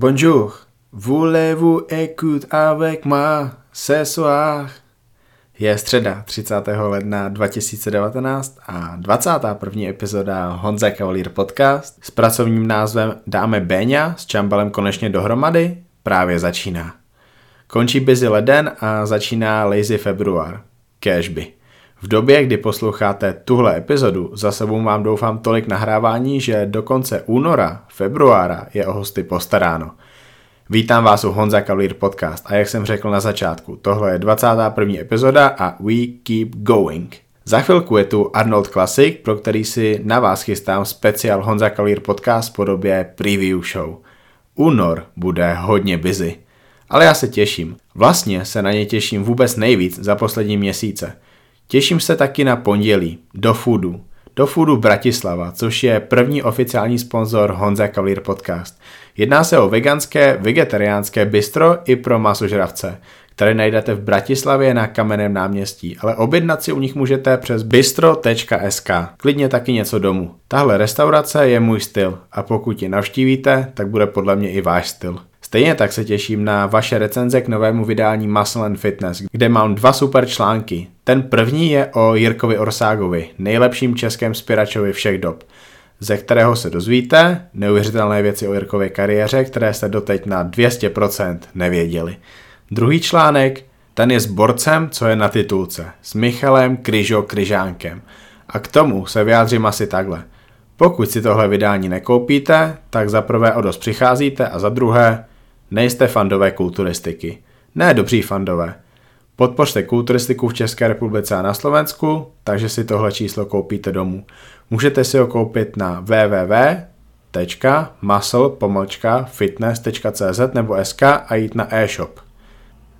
Bonjour, voulez-vous écouter avec moi ce soir? Je středa 30. ledna 2019 a 21. epizoda Honza Cavalier podcast s pracovním názvem Dáme Béňa s Čambalem konečně dohromady právě začíná. Končí busy leden a začíná lazy február. Cashby. V době, kdy posloucháte tuhle epizodu, za sebou vám doufám tolik nahrávání, že do konce února, februára je o hosty postaráno. Vítám vás u Honza Cavalier podcast a jak jsem řekl na začátku, tohle je 21. epizoda a we keep going. Za chvilku je tu Arnold Classic, pro který si na vás chystám speciál Honza Cavalier podcast v podobě preview show. Únor bude hodně busy. Ale já se těším. Vlastně se na ně těším vůbec nejvíc za poslední měsíce – Těším se taky na pondělí, do Foodu. Do Foodu Bratislava, což je první oficiální sponzor Honza Cavalier Podcast. Jedná se o veganské, vegetariánské bistro i pro masožravce, které najdete v Bratislavě na Kamenném náměstí, ale objednat si u nich můžete přes bistro.sk. Klidně taky něco domů. Tahle restaurace je můj styl a pokud ji navštívíte, tak bude podle mě i váš styl. Stejně tak se těším na vaše recenze k novému vydání Muscle and Fitness, kde mám dva super články. Ten první je o Jirkovi Orságovi, nejlepším českém spiračovi všech dob, ze kterého se dozvíte neuvěřitelné věci o Jirkově kariéře, které jste doteď na 200% nevěděli. Druhý článek, ten je s borcem, co je na titulce, s Michalem Kryžo Kryžánkem. A k tomu se vyjádřím asi takhle. Pokud si tohle vydání nekoupíte, tak za prvé o dost přicházíte a za druhé Nejste fandové kulturistiky. Ne dobří fandové. Podpořte kulturistiku v České republice a na Slovensku, takže si tohle číslo koupíte domů. Můžete si ho koupit na www.muscle-fitness.cz nebo SK a jít na e-shop.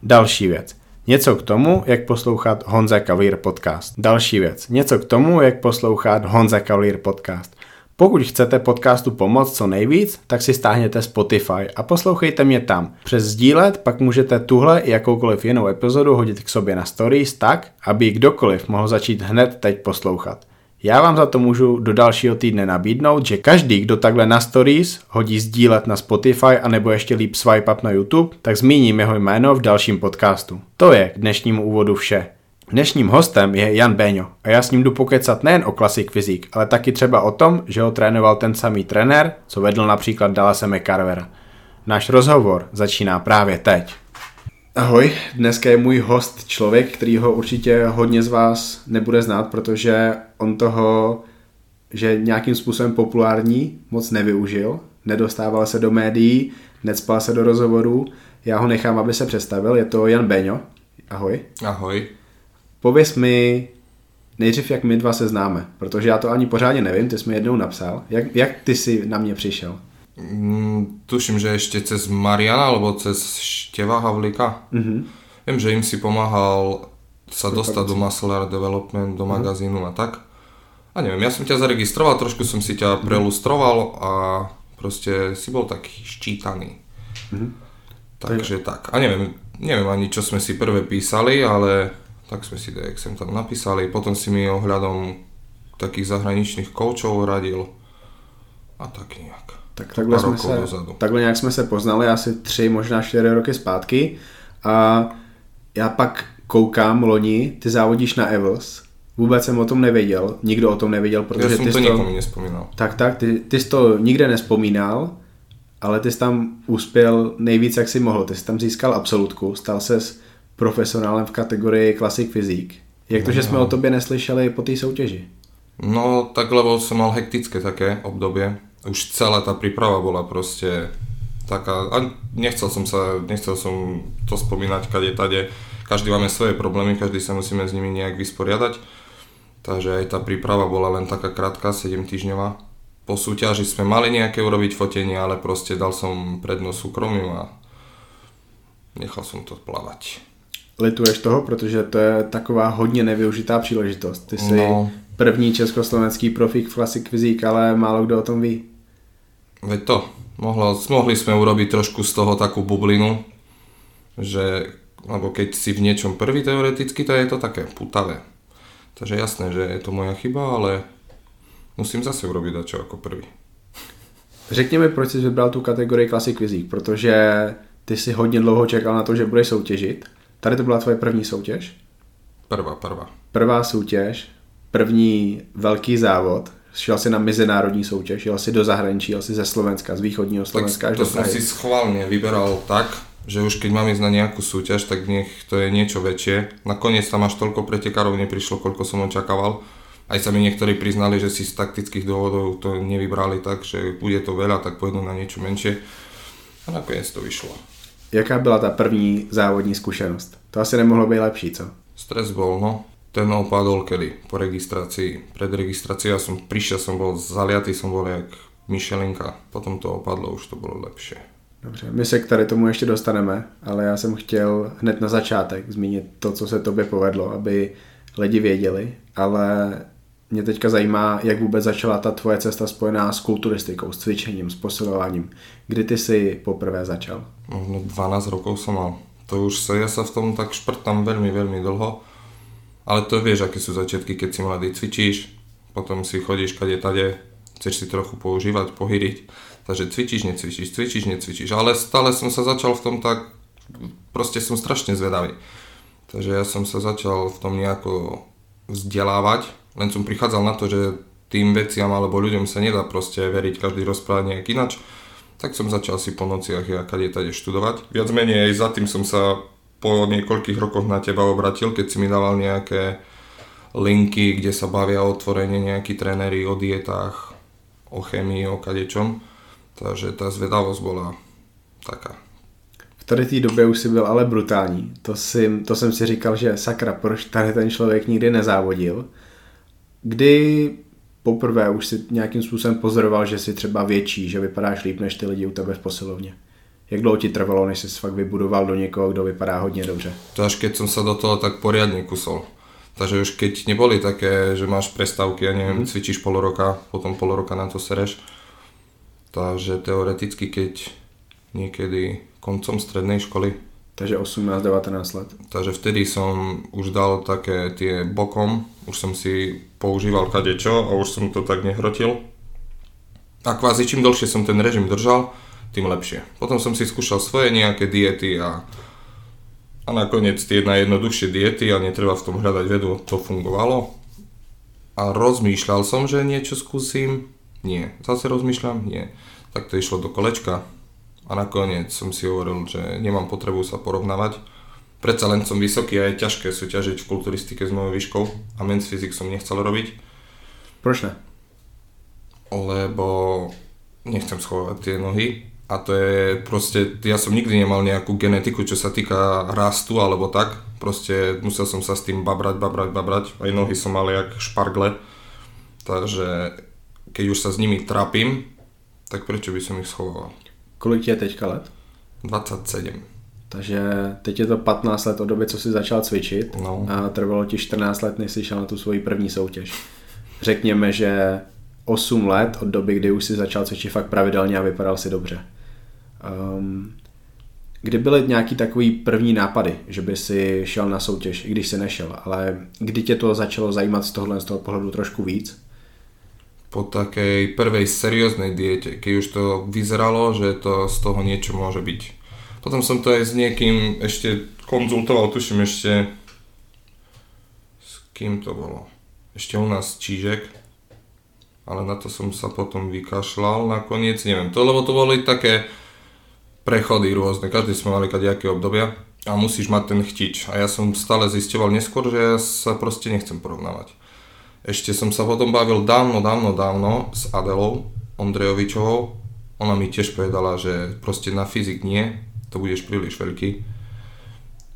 Další věc. Něco k tomu, jak poslouchat Honza Cavalier podcast. Další věc. Něco k tomu, jak poslouchat Honza Cavalier podcast. Pokud chcete podcastu pomoct co nejvíc, tak si stáhněte Spotify a poslouchejte mě tam. Přes sdílet pak můžete tuhle i jakoukoliv jinou epizodu hodit k sobě na stories tak, aby kdokoliv mohl začít hned teď poslouchat. Já vám za to můžu do dalšího týdne nabídnout, že každý, kdo takhle na stories hodí sdílet na Spotify a nebo ještě líp swipe up na YouTube, tak zmíním jeho jméno v dalším podcastu. To je k dnešnímu úvodu vše. Dnešním hostem je Jan Béňo a já s ním jdu pokecat nejen o Classic Fyzik, ale taky třeba o tom, že ho trénoval ten samý trenér, co vedl například Dallase McCarvera. Náš rozhovor začíná právě teď. Ahoj, dneska je můj host člověk, který ho určitě hodně z vás nebude znát, protože on toho, že nějakým způsobem populární, moc nevyužil. Nedostával se do médií, necpal se do rozhovorů. Já ho nechám, aby se představil. Je to Jan Beňo. Ahoj. Ahoj. Pověz mi nejdřív, jak my dva se známe, protože já to ani pořádně nevím, ty jsi mi jednou napsal. Jak, jak ty si na mě přišel? Mm, tuším, že ešte cez Mariana alebo cez Števa Havlika. Mm-hmm. Viem, že im si pomáhal sa dostať do Muscle Art Development, do mm-hmm. magazínu a tak. A neviem, ja som ťa zaregistroval, trošku som si ťa mm-hmm. prelustroval a proste si bol taký ščítaný. Mm-hmm. Takže tak. A neviem, neviem ani čo sme si prvé písali, ale tak sme si sem tam napísali, potom si mi ohľadom takých zahraničných koučov radil a tak nejak. Tak takhle, jsme se, dozadu. takhle nějak jsme se poznali asi tři, možná čtyři roky zpátky a já pak koukám loni, ty závodíš na Evels, vůbec jsem o tom nevěděl, nikdo o tom nevěděl, protože Já jsem ty to, to nikomu nespomínal. Tak, tak, ty, ty jsi to nikde nespomínal, ale ty jsi tam uspěl nejvíc, jak si mohl. Ty jsi tam získal absolutku, stal ses profesionálem v kategorii Classic Fyzik. Jak to, že jsme o tobě neslyšeli po té soutěži? No, tak lebo som mal hektické také obdobie. Už celá tá príprava bola proste taká, a nechcel som sa, nechcel som to spomínať kade tade. Každý máme svoje problémy, každý sa musíme s nimi nejak vysporiadať. Takže aj tá príprava bola len taká krátka, 7 týždňová. Po súťaži sme mali nejaké urobiť fotenie, ale proste dal som prednosť súkromiu a nechal som to plávať lituješ toho, protože to je taková hodně nevyužitá příležitost. Ty jsi no. první československý profík v Classic Physique, ale málo kdo o tom ví. Veď to, mohlo, mohli sme urobiť trošku z toho takú bublinu, že, alebo keď si v niečom prvý teoreticky, to je to také putavé. Takže jasné, že je to moja chyba, ale musím zase urobiť dačo ako prvý. Řekněme, proč jsi vybral tu kategorii Classic Quizzík, protože ty si hodně dlouho čekal na to, že budeš soutěžit. Tady to byla tvoje první soutěž? Prvá, prvá. Prvá soutěž, první velký závod, šel si na mezinárodní soutěž, šel si do zahraničí, šel si ze Slovenska, z východního Slovenska tak až to do som si schválne vyberal tak, že už keď mám ísť na nejakú súťaž, tak nech to je niečo väčšie. Nakoniec tam až toľko pretekárov neprišlo, koľko som očakával. Aj sa mi niektorí priznali, že si z taktických dôvodov to nevybrali tak, že bude to veľa, tak pôjdu na niečo menšie. A nakoniec to vyšlo. Jaká byla ta první závodní zkušenost? To asi nemohlo být lepší, co? Stres bol, no. Ten opadol kedy? Po registrácii. Pred registráciou som prišiel, som bol zaliatý, som bol jak myšelinka. Potom to opadlo, už to bolo lepšie. Dobře, my se k tady tomu ještě dostaneme, ale já jsem chtěl hned na začátek zmínit to, co se tobě povedlo, aby lidi věděli, ale mě teďka zajímá, jak vůbec začala ta tvoje cesta spojená s kulturistikou, s cvičením, s posilováním. Kdy ty jsi poprvé začal? Možno 12 rokov som mal. To už sa, ja sa v tom tak šprtám veľmi, veľmi dlho. Ale to vieš, aké sú začiatky, keď si mladý cvičíš, potom si chodíš kade tade, chceš si trochu používať, pohyriť. Takže cvičíš, necvičíš, cvičíš, necvičíš. Ale stále som sa začal v tom tak, proste som strašne zvedavý. Takže ja som sa začal v tom nejako vzdelávať, len som prichádzal na to, že tým veciam alebo ľuďom sa nedá proste veriť, každý rozpráva nejak inač. Tak som začal si po nociach ja kade tade študovať. Viac menej aj za tým som sa po niekoľkých rokoch na teba obratil, keď si mi dával nejaké linky, kde sa bavia o otvorení nejakí tréneri, o dietách, o chemii, o kadečom. Takže tá zvedavosť bola taká. V tady té době už si byl ale brutální. To, si, to jsem si říkal, že sakra, proč tady ten člověk nikdy nezávodil. Kdy poprvé už si nějakým způsobem pozoroval, že jsi třeba větší, že vypadáš líp než ty lidi u tebe v posilovně? Jak dlouho ti trvalo, než jsi fakt vybudoval do někoho, kdo vypadá hodně dobře? To až keď som sa do toho tak poriadne kusol. Takže už keď neboli také, že máš prestávky, ja neviem, mm-hmm. cvičíš pol roka, potom pol roka na to sereš. Takže teoreticky, keď niekedy koncom strednej školy, Takže 18-19 let. takže vtedy som už dal také tie bokom, už som si používal kadečo a už som to tak nehrotil. A kvázi čím dlhšie som ten režim držal, tým lepšie. Potom som si skúšal svoje nejaké diety a, a nakoniec tie najjednoduchšie diety a netreba v tom hľadať vedu, to fungovalo. A rozmýšľal som, že niečo skúsim, nie. Zase rozmýšľam, nie. Tak to išlo do kolečka a nakoniec som si hovoril, že nemám potrebu sa porovnávať. Predsa len som vysoký a je ťažké súťažiť v kulturistike s mojou výškou a men's fyzik som nechcel robiť, Proč ne? lebo nechcem schovať tie nohy a to je proste, ja som nikdy nemal nejakú genetiku, čo sa týka rastu alebo tak, proste musel som sa s tým babrať, babrať, babrať, aj nohy som mal jak špargle, takže keď už sa s nimi trapím, tak prečo by som ich schoval? Kolik ti je teďka let? 27. Takže teď je to 15 let od doby, co jsi začal cvičit No. a trvalo ti 14 let, než jsi šel na tu svoji první soutěž. Řekněme, že 8 let od doby, kdy už si začal cvičit fakt pravidelně a vypadal si dobře. Um, kdy byly nějaký takový první nápady, že by si šel na soutěž, i když si nešel, ale kdy tě to začalo zajímat z tohle z toho pohledu trošku víc? Po takej prvej serióznej diete, keď už to vyzeralo, že to z toho niečo môže byť. Potom som to aj s niekým ešte konzultoval, tuším ešte s kým to bolo. Ešte u nás Čížek, ale na to som sa potom vykašľal nakoniec, neviem to, lebo to boli také prechody rôzne, každý sme mali kadejaké obdobia a musíš mať ten chtič. A ja som stále zistoval neskôr, že ja sa proste nechcem porovnávať. Ešte som sa potom bavil dávno, dávno, dávno s Adelou Ondrejovičovou. Ona mi tiež povedala, že proste na fyzik nie, to budeš príliš veľký.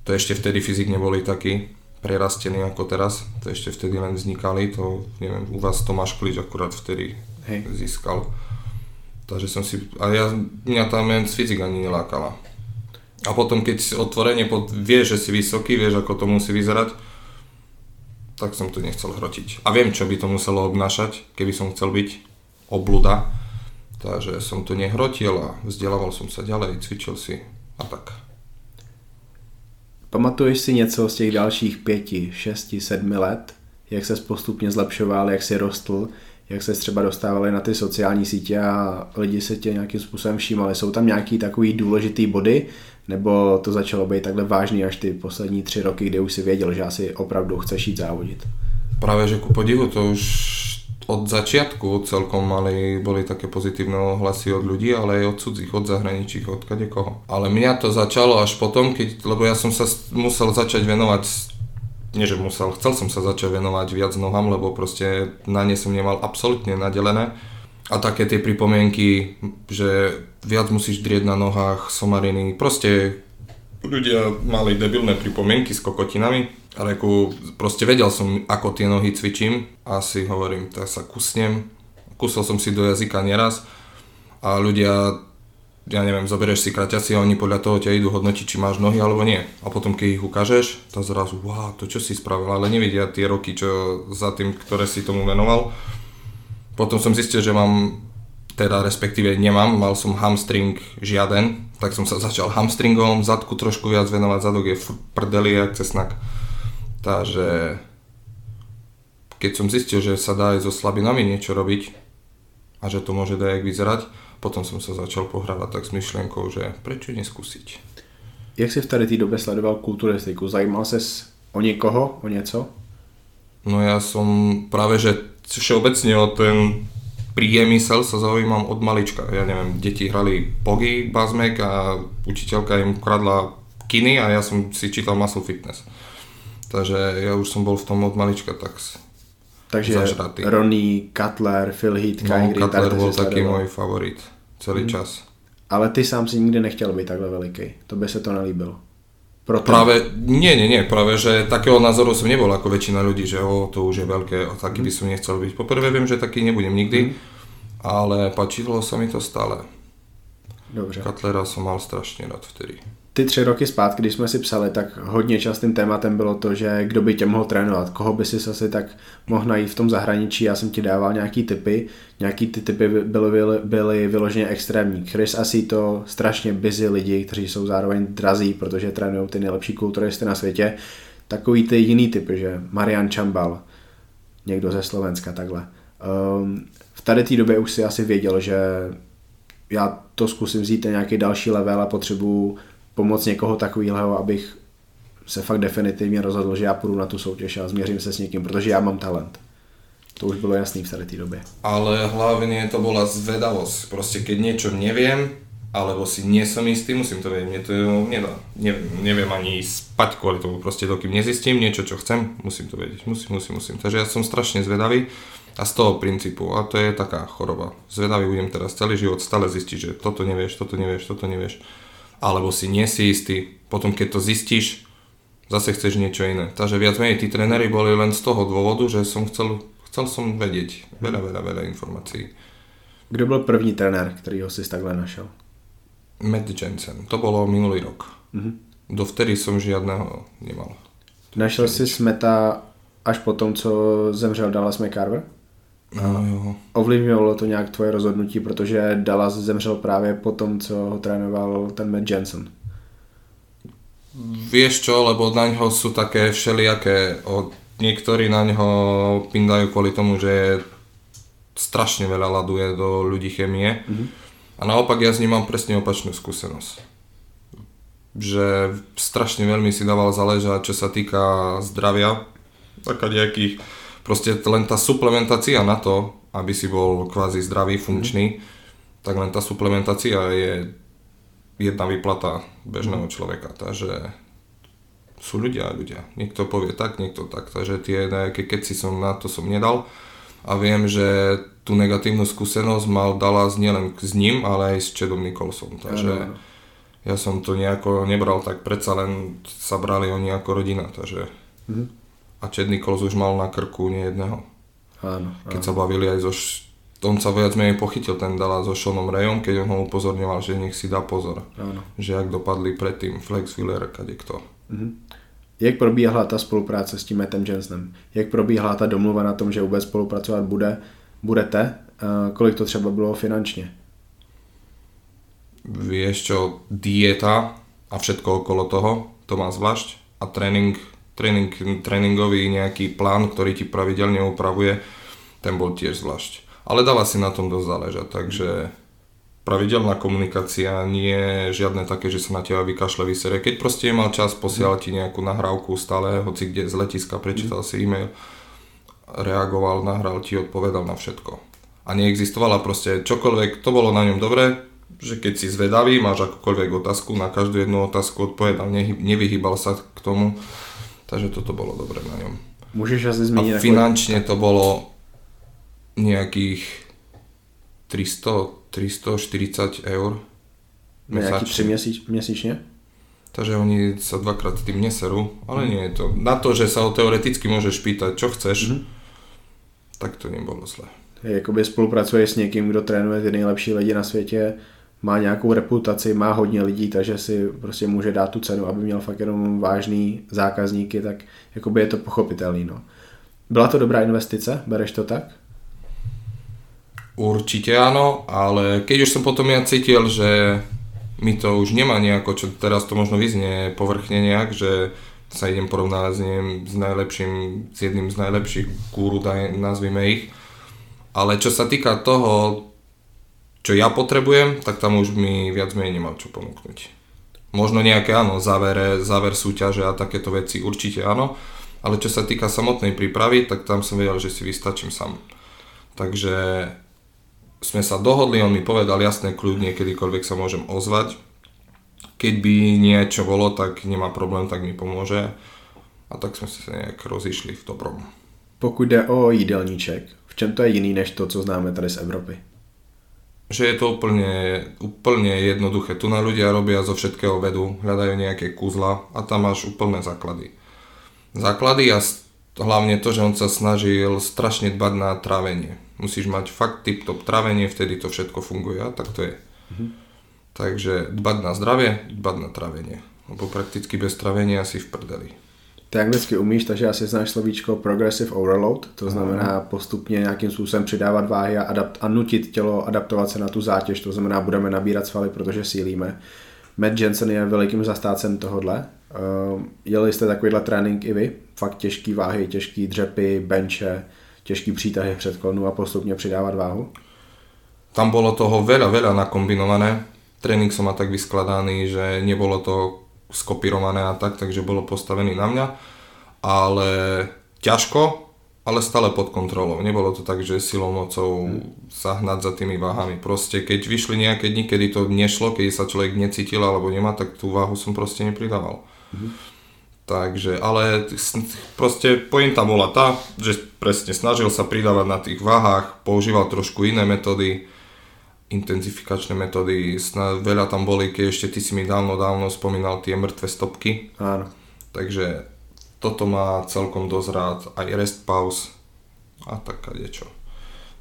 To ešte vtedy fyzik neboli takí prerastení ako teraz, to ešte vtedy len vznikali, to neviem, u vás Tomáš Klič akurát vtedy Hej. získal. Takže som si, a ja, mňa tá men's fyzik ani nelákala. A potom keď si otvorene pod, vieš, že si vysoký, vieš ako to musí vyzerať, tak som to nechcel hrotiť. A viem, čo by to muselo obnášať, keby som chcel byť obluda. Takže som to nehrotil a vzdelával som sa ďalej, cvičil si a tak. Pamatuješ si něco z těch dalších pěti, šesti, sedmi let? Jak se postupně zlepšoval, jak si rostl, jak se třeba dostávali na ty sociální sítě a lidi se tě nějakým způsobem všímali. Jsou tam nějaký takový důležitý body, nebo to začalo být takhle vážný až ty poslední tři roky, kdy už si věděl, že asi opravdu chceš jít závodit? Práve, že ku podivu to už od začiatku celkom mali, boli také pozitívne ohlasy od ľudí, ale aj od cudzích, od zahraničích, od koho. Ale mňa to začalo až potom, keď, lebo ja som sa musel začať venovať nie že musel, chcel som sa začať venovať viac nohám, lebo proste na ne som nemal absolútne nadelené. A také tie pripomienky, že viac musíš drieť na nohách, somariny, proste ľudia mali debilné pripomienky s kokotinami, ale ako proste vedel som, ako tie nohy cvičím a si hovorím, tak sa kusnem. Kusil som si do jazyka nieraz a ľudia, ja neviem, zoberieš si kraťaci a oni podľa toho ťa idú hodnotiť, či máš nohy alebo nie. A potom, keď ich ukážeš, to zrazu, wow, to čo si spravil, ale nevidia tie roky, čo za tým, ktoré si tomu venoval. Potom som zistil, že mám, teda respektíve nemám, mal som hamstring žiaden, tak som sa začal hamstringom, zadku trošku viac venovať, zadok je prdeli jak cesnak. Takže keď som zistil, že sa dá aj so slabinami niečo robiť a že to môže dajak vyzerať, potom som sa začal pohrávať tak s myšlienkou, že prečo neskúsiť. Jak si v tady té době sledoval kulturistiku? Zajímal ses o někoho, o něco? No ja som práve, že všeobecne o ten priemysel sa zaujímam od malička. Ja neviem, deti hrali pogy, bazmek a učiteľka im kradla kiny a ja som si čítal Muscle Fitness. Takže ja už som bol v tom od malička tak Takže zažratý. Ronnie, Cutler, Phil Heath, no, Cutler bol taký môj favorit celý hmm. čas. Ale ty sám si nikdy nechtěl být takhle veliký. To by se to nelíbilo. Proto... Práve, nie, nie, nie, práve, že takého názoru som nebol ako väčšina ľudí, že o, to už je veľké, a taký mm. by som nechcel byť. Poprvé viem, že taký nebudem nikdy, mm. ale pačilo sa mi to stále. Dobře. Katlera som mal strašne rád vtedy ty tři roky zpátky, když jsme si psali, tak hodně častým tématem bylo to, že kdo by tě mohl trénovat, koho by si asi tak mohl najít v tom zahraničí. Já jsem ti dával nějaký typy, nějaký ty typy byly, byly vyloženě extrémní. Chris asi to strašně busy lidi, kteří jsou zároveň drazí, protože trénují ty nejlepší kulturisty na světě. Takový ty jiný typy, že Marian Čambal, někdo ze Slovenska, takhle. Um, v tady té době už si asi věděl, že já to zkusím vzít na nějaký další level a potřebuju pomoct někoho takového, abych se fakt definitivně rozhodl, že já půjdu na tu soutěž a změřím se s někým, protože já mám talent. To už bylo jasný v tady té době. Ale hlavně to byla zvedavosť. Prostě keď niečo neviem, alebo si nie som istý, musím to vedieť, mne to nedá. Neviem, neviem ani spať kvôli tomu, proste dokým nezistím niečo, čo chcem, musím to vedieť, musím, musím, musím. Takže ja som strašne zvedavý a z toho princípu, a to je taká choroba. Zvedavý budem teraz celý život stále zistiť, že toto nevieš, toto nevieš, toto nevieš alebo si nie si istý, potom keď to zistíš, zase chceš niečo iné. Takže viac menej tí tréneri boli len z toho dôvodu, že som chcel, chcel som vedieť veľa, veľa, veľa informácií. Kdo byl první trenér, ho si takhle našel? Matt Jensen, to bolo minulý rok. Mm-hmm. Dovtedy som žiadneho nemal. Našel si Smeta až po tom, co zemřel Dallas McCarver? No, jo. Ovlivňovalo to nějak tvoje rozhodnutí, protože Dallas zemřel právě po tom, co ho trénoval ten Matt Jensen. Vieš čo, lebo na ňo sú také všelijaké, niektorí na ňo pindajú kvôli tomu, že strašne veľa laduje do ľudí chemie. Mm-hmm. A naopak ja s ním mám presne opačnú skúsenosť. Že strašne veľmi si dával záležať, čo sa týka zdravia, taká nejakých proste len tá suplementácia na to, aby si bol kvázi zdravý, funkčný, mm. tak len tá suplementácia je jedna vyplata bežného človeka. Takže sú ľudia a ľudia. Niekto povie tak, niekto tak. Takže tie nejaké keci som na to som nedal. A viem, že tú negatívnu skúsenosť mal Dallas nielen s ním, ale aj s Chadom Nicholsom. Takže ja som to nejako nebral, tak predsa len sa brali oni ako rodina. Takže mm a Chad Nichols už mal na krku nie jedného. Áno, áno. Keď sa bavili aj so on sa viac menej pochytil ten Dala so Seanom Rayom, keď on ho upozorňoval, že nech si dá pozor. Áno. Že ak dopadli predtým Flex Wheeler, kade kto. Mm-hmm. Jak probíhala ta spolupráce s tím Mattem Jensenem? Jak probíhala ta domluva na tom, že vůbec spolupracovat bude, budete? kolik to třeba bylo finančně? Vieš čo, dieta a všetko okolo toho, to má zvlášť. A tréning tréning, tréningový nejaký plán, ktorý ti pravidelne upravuje, ten bol tiež zvlášť. Ale dáva si na tom dosť záležať, takže pravidelná komunikácia, nie žiadne také, že sa na teba vykašle vysere. Keď proste je mal čas, posielal ti nejakú nahrávku stále, hoci kde z letiska, prečítal si e-mail, reagoval, nahral ti, odpovedal na všetko. A neexistovala proste čokoľvek, to bolo na ňom dobré, že keď si zvedavý, máš akokoľvek otázku, na každú jednu otázku odpovedal, nevyhýbal sa k tomu, takže toto bolo dobré na ňom. Môžeš asi zmeniť... A finančne to bolo nejakých 300, 340 eur Nejaký 3 mesič, mesične? Takže oni sa dvakrát tým neserú, ale mm. nie je to. Na to, že sa ho teoreticky môžeš pýtať, čo chceš, mm. tak to nebolo zle. Jakoby spolupracuje s někým, kdo trénuje ty nejlepší lidi na světě, má nějakou reputaci, má hodně lidí, takže si prostě může dát tu cenu, aby měl fakt jenom vážný zákazníky, tak jakoby je to pochopitelný. No. Byla to dobrá investice? Bereš to tak? Určite áno, ale keď už som potom ja cítil, že mi to už nemá nejako, čo teraz to možno vyznie povrchne nejak, že sa idem porovnávať s, ním, s najlepším, s jedným z najlepších guru, nazvime ich. Ale čo sa týka toho, čo ja potrebujem, tak tam už mi viac menej nemal čo ponúknuť. Možno nejaké áno, závere, záver súťaže a takéto veci určite áno, ale čo sa týka samotnej prípravy, tak tam som vedel, že si vystačím sám. Takže sme sa dohodli, on mi povedal jasné kľudne, kedykoľvek sa môžem ozvať. Keď by niečo bolo, tak nemá problém, tak mi pomôže. A tak sme sa nejak rozišli v dobrom. Pokud jde o jídelníček, v čem to je jiný než to, co známe tady z Evropy? Že je to úplne, úplne jednoduché. Tu na ľudia robia zo všetkého vedu, hľadajú nejaké kúzla a tam máš úplné základy. Základy a hlavne to, že on sa snažil strašne dbať na trávenie musíš mať fakt tip-top trávenie, vtedy to všetko funguje a tak to je. Mm-hmm. Takže dbať na zdravie, dbať na trávenie. Lebo prakticky bez trávenia si v prdeli. Ty anglicky umíš, takže asi znáš slovíčko progressive overload, to znamená postupně nějakým způsobem přidávat váhy a, adapt- a nutit tělo adaptovat se na tu zátěž, to znamená budeme nabírat svaly, protože sílíme. Matt Jensen je velikým zastácem tohodle. Uh, jeli jste takovýhle trénink i vy? Fakt těžký váhy, těžký dřepy, benče, těžký přítahy předklonu a postupne přidávať váhu? Tam bolo toho veľa, veľa nakombinované. Tréning som má tak vyskladaný, že nebolo to skopírované a tak, takže bolo postavený na mňa. Ale ťažko, ale stále pod kontrolou. Nebolo to tak, že silou mocou sa hnať za tými váhami. Proste keď vyšli nejaké dni, kedy to nešlo, keď sa človek necítil alebo nemá, tak tú váhu som proste nepridával. Hmm. Takže, ale proste pointa bola tá, že presne snažil sa pridávať na tých váhach, používal trošku iné metódy, intenzifikačné metódy, veľa tam boli, keď ešte ty si mi dávno, dávno spomínal tie mŕtve stopky. Áno. Takže toto má celkom dosť rád, aj rest pause a tak niečo.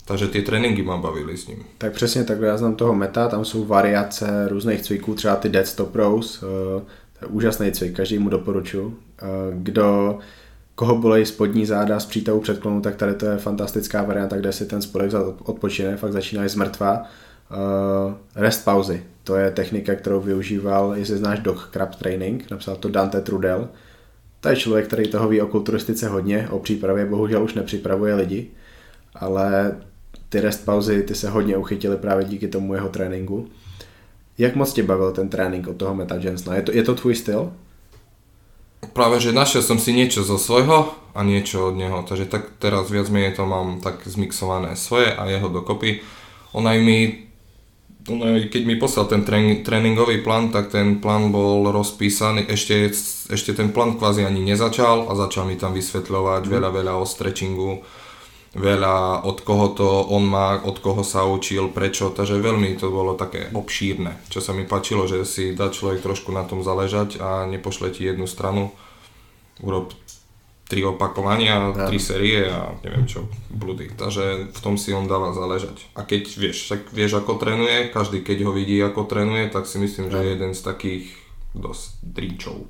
Takže tie tréninky ma bavili s ním. Tak přesně takhle, já znám toho meta, tam jsou variace různých cviků, třeba ty dead stop rows, eh, úžasný cvik, každý mu doporučuji. Kdo, koho bolej spodní záda z přítavou předklonu, tak tady to je fantastická varianta, kde si ten spodek odpočine, fakt začínáš z mrtva. Rest pauzy, to je technika, kterou využíval, jestli znáš Dog Crab Training, napsal to Dante Trudel. To je člověk, který toho ví o kulturistice hodně, o přípravě bohužel už nepřipravuje lidi, ale ty rest pauzy, ty se hodně uchytily právě díky tomu jeho tréninku. Jak moc tě bavil ten trénink od toho Meta Jensna? Je to, je to tvůj styl? Práve, že našiel som si niečo zo svojho a niečo od neho, takže tak teraz viac menej to mám tak zmixované svoje a jeho dokopy. On aj mi, keď mi poslal ten tréningový plán, tak ten plán bol rozpísaný, ešte, ešte ten plán kvázi ani nezačal a začal mi tam vysvetľovať mm. veľa, veľa o stretchingu, veľa od koho to on má, od koho sa učil, prečo, takže veľmi to bolo také obšírne, čo sa mi páčilo, že si dá človek trošku na tom záležať a nepošle ti jednu stranu, urob tri opakovania, ja. tri série a neviem čo, bludy. Takže v tom si on dáva záležať. A keď vieš, tak vieš ako trénuje, každý keď ho vidí ako trénuje, tak si myslím, že je jeden z takých dosť dríčov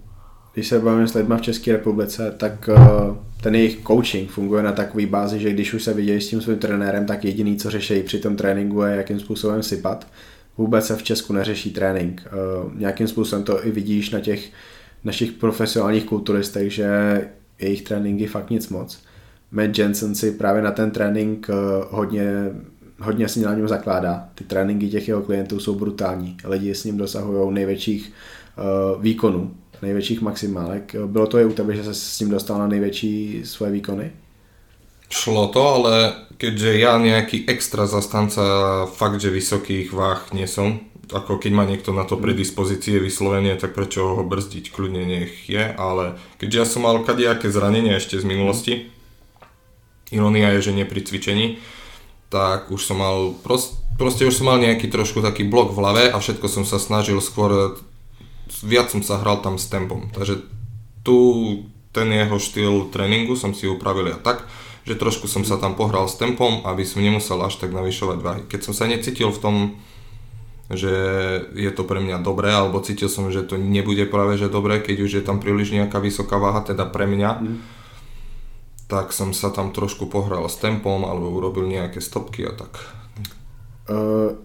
když se bavíme s lidmi v České republice, tak uh, ten jejich coaching funguje na takové bázi, že když už se vidějí s tím svým trenérem, tak jediný, co řeší při tom tréninku je, jakým způsobem sypat. Vůbec se v Česku neřeší trénink. Uh, nějakým způsobem to i vidíš na těch našich profesionálních kulturistech, že jejich tréninky fakt nic moc. Matt Jensen si právě na ten trénink eh, hodně, hodně si na něm zakládá. Ty tréninky těch jeho klientů jsou brutální. Lidi s ním dosahují největších uh, výkonů, největších maximálek. Bylo to i u tebe, že se s ním dostal na největší svoje výkony? Šlo to, ale keďže ja nejaký extra zastanca fakt, že vysokých váh nie som, ako keď má niekto na to predispozície vyslovenie, tak prečo ho brzdiť, kľudne nech je, ale keďže ja som mal kadejaké zranenia ešte z minulosti, ironia je, že nie pri cvičení, tak už som mal, prost, proste už som mal nejaký trošku taký blok v hlave a všetko som sa snažil skôr, viac som sa hral tam s tempom, takže tu ten jeho štýl tréningu som si upravil ja tak, že trošku som sa tam pohral s tempom, aby som nemusel až tak navyšovať váhy. Keď som sa necítil v tom že je to pre mňa dobré, alebo cítil som, že to nebude práve že dobré, keď už je tam príliš nejaká vysoká váha, teda pre mňa, mm. tak som sa tam trošku pohral s tempom, alebo urobil nejaké stopky a tak. Uh,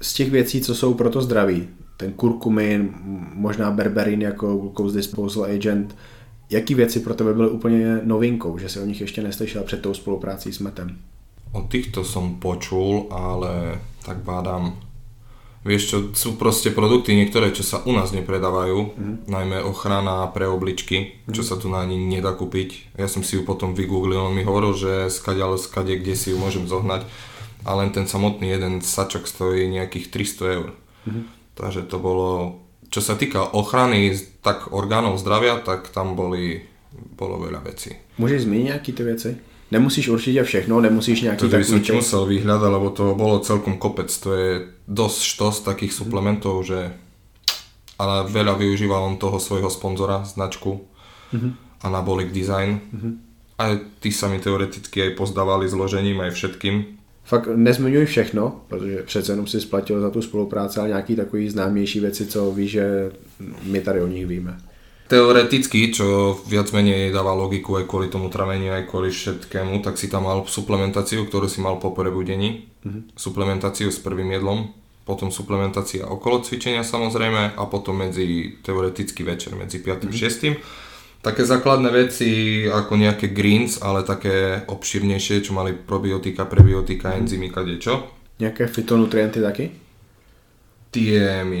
z těch věcí, co jsou pro to zdraví, ten kurkumin, možná berberin jako glucose disposal agent, jaký věci pro tebe byly úplně novinkou, že si o nich ještě neslyšel před tou spoluprácí s Metem? O týchto som počul, ale tak bádam Vieš čo, sú proste produkty niektoré, čo sa u nás nepredávajú, mm. najmä ochrana pre obličky, čo mm. sa tu na ani nedá kúpiť. Ja som si ju potom vygooglil, on mi hovoril, že skade, skade, kde si ju môžem zohnať. A len ten samotný jeden sačok stojí nejakých 300 eur. Mm. Takže to bolo, čo sa týka ochrany tak orgánov zdravia, tak tam boli, bolo veľa vecí. Môžeš zmeniť nejaké tie veci? Nemusíš určite všechno, nemusíš nejaký To by som ti musel vyhľadať, lebo to bolo celkom kopec. To je dosť štos takých suplementov, že ale veľa využíval on toho svojho sponzora, značku mm-hmm. Anabolic Design. Mm-hmm. A tí sa mi teoreticky aj pozdávali zložením, aj všetkým. Fakt nezmiňuj všechno, protože přece jenom si splatil za tu spolupráci, ale nějaký takový známější věci, co víš, že my tady o nich víme teoreticky, čo viac menej dáva logiku aj kvôli tomu traveniu, aj kvôli všetkému, tak si tam mal suplementáciu, ktorú si mal po prebudení, mm-hmm. suplementáciu s prvým jedlom, potom suplementácia okolo cvičenia samozrejme a potom medzi teoreticky večer, medzi 5. a mm-hmm. 6. Také základné veci ako nejaké greens, ale také obširnejšie, čo mali probiotika, prebiotika, mm-hmm. enzymy, kadečo. Nejaké fitonutrienty taky? Tie mi...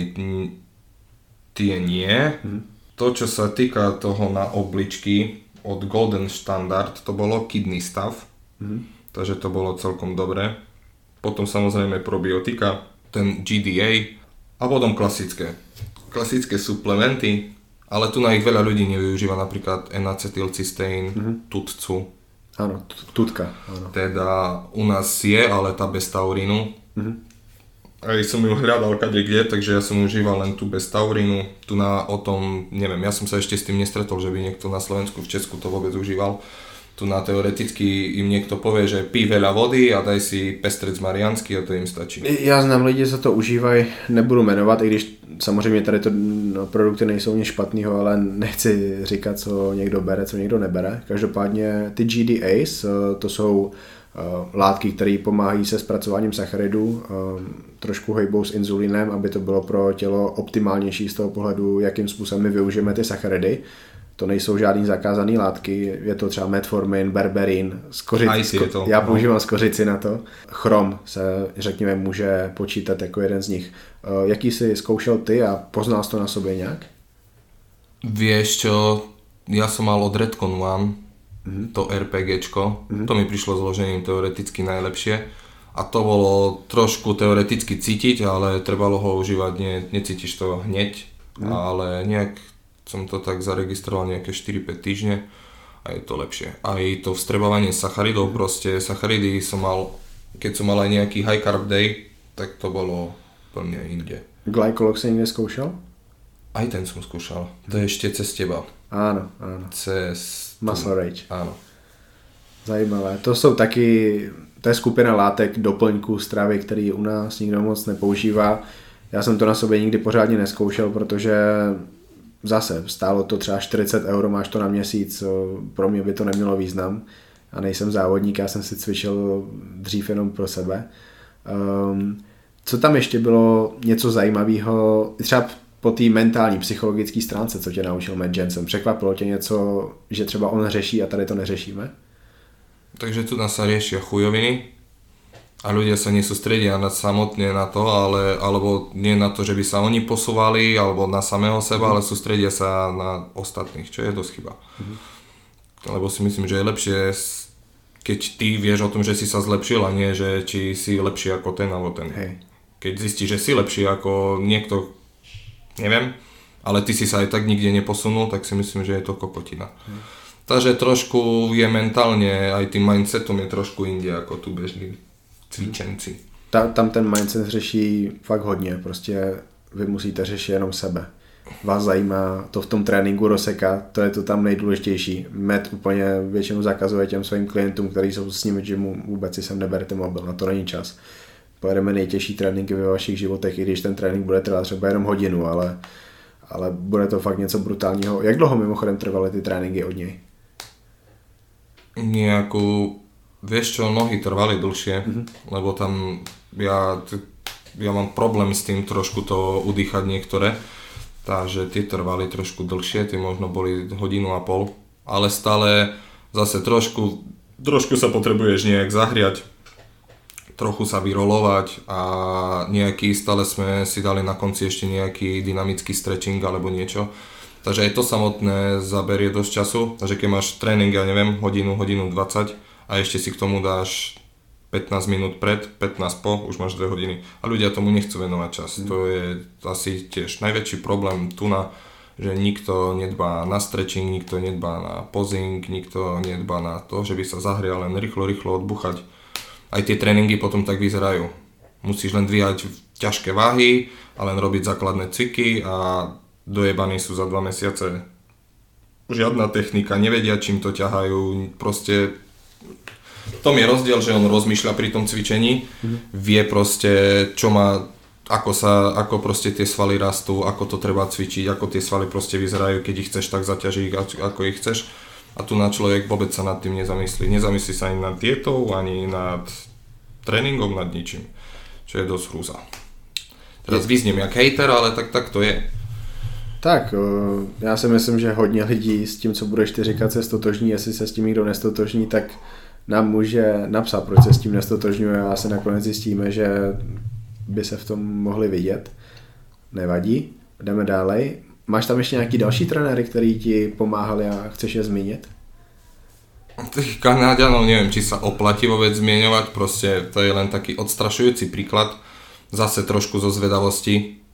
Tie nie. Mm-hmm to, čo sa týka toho na obličky od Golden Standard, to bolo kidney stav, mm. takže to bolo celkom dobré. Potom samozrejme probiotika, ten GDA a potom klasické. Klasické suplementy, ale tu na ich veľa ľudí nevyužíva napríklad N-acetylcysteín, mm-hmm. tutcu. Áno, tutka. Áno. Teda u nás je, ale tá bez taurínu. Mm-hmm aj som ju hľadal kade kde, takže ja som užíval len tú bez taurinu. Tu na o tom, neviem, ja som sa ešte s tým nestretol, že by niekto na Slovensku, v Česku to vôbec užíval. Tu na teoreticky im niekto povie, že pí veľa vody a daj si pestrec mariansky a to im stačí. Já znám lidi, co to užívají, nebudu jmenovat, i když samozřejmě tady to no, produkty nejsou nic špatného, ale nechci říkat, co někdo bere, co někdo nebere. Každopádně ty GDAs, eh, to jsou látky, které pomáhají se zpracováním sacharidů, eh, trošku hejbou s inzulinem, aby to bylo pro tělo optimálnější z toho pohledu, jakým způsobem my využijeme ty sacharidy. To nejsou žádný zakázané látky, je to třeba metformin, berberin, skořici, sko- já no. používám skořici na to. Chrom se, řekněme, může počítat jako jeden z nich. Eh, jaký jsi zkoušel ty a poznal to na sobě nějak? Vieš čo, ja som mal od Redcon One mm-hmm. to RPGčko. Mm-hmm. To mi prišlo zložením teoreticky najlepšie. A to bolo trošku teoreticky cítiť, ale trebalo ho užívať, nie, necítiš to hneď, mm. ale nejak som to tak zaregistroval nejaké 4-5 týždne a je to lepšie. Aj to vstrebávanie sacharidov, proste sacharidy som mal, keď som mal aj nejaký high carb day, tak to bolo plne inde. Glycolog si niekde skúšal? Aj ten som skúšal. To je ešte cez teba. Áno, áno. Cez Muscle Rage. Áno. Zajímavé. To jsou taky, to je skupina látek doplňků stravy, který u nás nikdo moc nepoužívá. Já jsem to na sobě nikdy pořádně neskoušel, protože zase stálo to třeba 40 euro, máš to na měsíc, pro mě by to nemělo význam a nejsem závodník, já jsem si cvičil dřív jenom pro sebe. Um, co tam ještě bylo něco zajímavého, třeba po té mentální, psychologické stránce, co tě naučil Matt Jensen? Překvapilo tě něco, že třeba on řeší a tady to neřešíme? Takže tu nás sa riešia chujoviny a ľudia sa nesústredia na, samotne na to, ale, alebo nie na to, že by sa oni posúvali alebo na samého seba, mm. ale sústredia sa na ostatných, čo je dosť chyba. Mm. Lebo si myslím, že je lepšie, keď ty vieš o tom, že si sa zlepšil a nie, že či si lepší ako ten alebo ten. Hej. Keď zistíš, že si lepší ako niekto, neviem, ale ty si sa aj tak nikde neposunul, tak si myslím, že je to kokotina. Takže trošku je mentálne, aj tým mindsetom je trošku inde ako tu bežní cvičenci. Ta, tam ten mindset řeší fakt hodně, prostě vy musíte řešit jenom sebe. Vás zajímá to v tom tréninku rozsekat, to je to tam nejdůležitější. Med úplně většinou zakazuje těm svým klientům, kteří jsou s nimi mu vůbec si sem neberte mobil, na to není čas. Pojedeme nejtěžší tréninky ve vašich životech, i když ten trénink bude trvat třeba jenom hodinu, ale, ale bude to fakt něco brutálního. Jak dlouho mimochodem trvaly ty tréninky od něj? nejakú, vieš čo, nohy trvali dlhšie, mm-hmm. lebo tam ja, ja mám problém s tým trošku to udýchať niektoré, takže tie trvali trošku dlhšie, tie možno boli hodinu a pol, ale stále zase trošku, trošku sa potrebuješ nejak zahriať, trochu sa vyrolovať a nejaký, stále sme si dali na konci ešte nejaký dynamický stretching alebo niečo, Takže aj to samotné zaberie dosť času. Takže keď máš tréning, ja neviem, hodinu, hodinu 20 a ešte si k tomu dáš 15 minút pred, 15 po, už máš 2 hodiny. A ľudia tomu nechcú venovať čas. Mm. To je asi tiež najväčší problém tu na že nikto nedbá na stretching, nikto nedbá na posing, nikto nedbá na to, že by sa zahrial len rýchlo, rýchlo odbuchať. Aj tie tréningy potom tak vyzerajú. Musíš len dvíhať ťažké váhy a len robiť základné cviky a dojebaní sú za dva mesiace. Žiadna technika, nevedia čím to ťahajú, proste v tom je rozdiel, že on rozmýšľa pri tom cvičení, mm-hmm. vie proste, čo má, ako sa, ako proste tie svaly rastú, ako to treba cvičiť, ako tie svaly proste vyzerajú, keď ich chceš tak zaťažiť, ako ich chceš. A tu na človek vôbec sa nad tým nezamyslí. Nezamyslí sa ani nad dietou, ani nad tréningom, nad ničím. Čo je dosť hrúza. Teraz vyznem jak hater, ale tak, tak to je. Tak, já si myslím, že hodně lidí s tím, co budeš ty říkat, se stotožní. Jestli se s tím někdo nestotožní, tak nám může napsat, proč se s tím nestotožňuje a se nakonec zjistíme, že by se v tom mohli vidět. Nevadí, jdeme dále. Máš tam ještě nějaký další trenéry, který ti pomáhali a chceš je zmínit? Tých Kanaďanov neviem, či sa oplatí vôbec zmieňovať, proste to je len taký odstrašujúci príklad, zase trošku zo zvedavosti,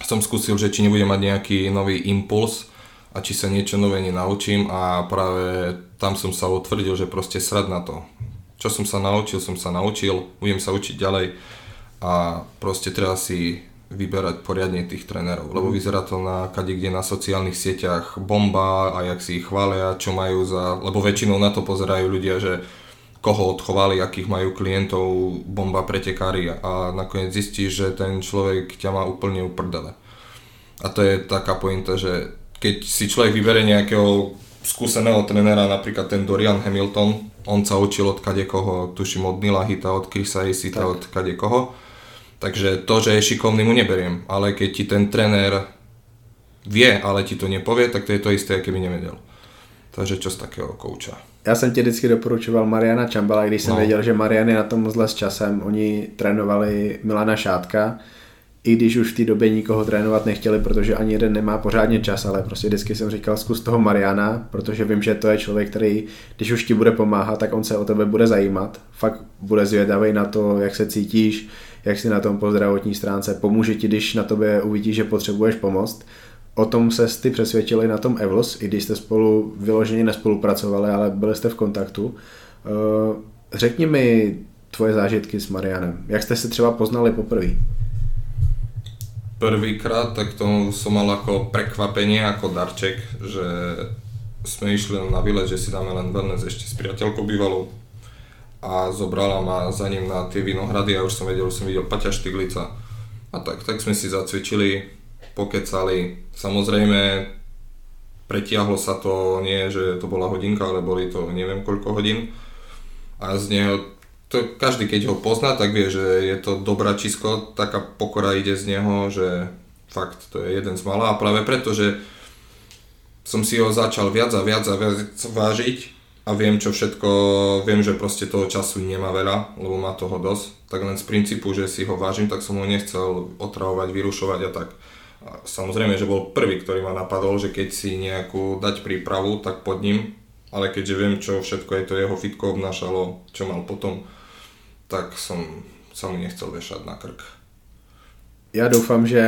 som skúsil, že či nebudem mať nejaký nový impuls a či sa niečo nové nenaučím a práve tam som sa utvrdil, že proste srad na to. Čo som sa naučil, som sa naučil, budem sa učiť ďalej a proste treba si vyberať poriadne tých trénerov, lebo vyzerá to na kade kde na sociálnych sieťach bomba a jak si ich chvália, čo majú za, lebo väčšinou na to pozerajú ľudia, že koho odchovali, akých majú klientov, bomba pretekári a nakoniec zistíš, že ten človek ťa má úplne uprdele. A to je taká pointa, že keď si človek vybere nejakého skúseného trenera, napríklad ten Dorian Hamilton, on sa učil od kade koho, tuším od Nila Hita, od Chrisa Isita, od kade koho. Takže to, že je šikovný, mu neberiem, ale keď ti ten tréner vie, ale ti to nepovie, tak to je to isté, keby nevedel. Takže čo z takého kouča? Já jsem ti vždycky doporučoval Mariana Čambala, když jsem no. věděl, že Marian je na tom zle s časem. Oni trénovali Milana Šátka, i když už v té době nikoho trénovat nechtěli, protože ani jeden nemá pořádně čas, ale prostě vždycky jsem říkal, zkus toho Mariana, protože vím, že to je člověk, který, když už ti bude pomáhat, tak on se o tebe bude zajímat. Fakt bude zvědavý na to, jak se cítíš, jak si na tom po zdravotní stránce, pomůže ti, když na tobě uvidí, že potřebuješ pomoct o tom se ty přesvědčili na tom Evlos, i když jste spolu vyloženě nespolupracovali, ale byli jste v kontaktu. Eh, řekni mi tvoje zážitky s Marianem. Jak jste se třeba poznali poprvé? Prvýkrát, tak to som mal ako prekvapenie, ako darček, že sme išli na výlet, že si dáme len wellness ešte s priateľkou bývalou a zobrala ma za ním na tie vinohrady a už som vedel, už som videl Paťa Štiglica. A tak, tak sme si zacvičili, pokecali. Samozrejme, pretiahlo sa to, nie že to bola hodinka, ale boli to neviem koľko hodín. A z neho, to, každý keď ho pozná, tak vie, že je to dobračisko, taká pokora ide z neho, že fakt to je jeden z malá a práve preto, že som si ho začal viac a viac a viac vážiť a viem čo všetko, viem, že proste toho času nemá veľa, lebo má toho dosť, tak len z princípu, že si ho vážim, tak som ho nechcel otravovať, vyrušovať a tak. A samozrejme, že bol prvý, ktorý ma napadol, že keď si nejakú dať prípravu, tak pod ním, ale keďže viem, čo všetko je to jeho fitko obnášalo, čo mal potom, tak som sa mu nechcel vešať na krk. Já doufám, že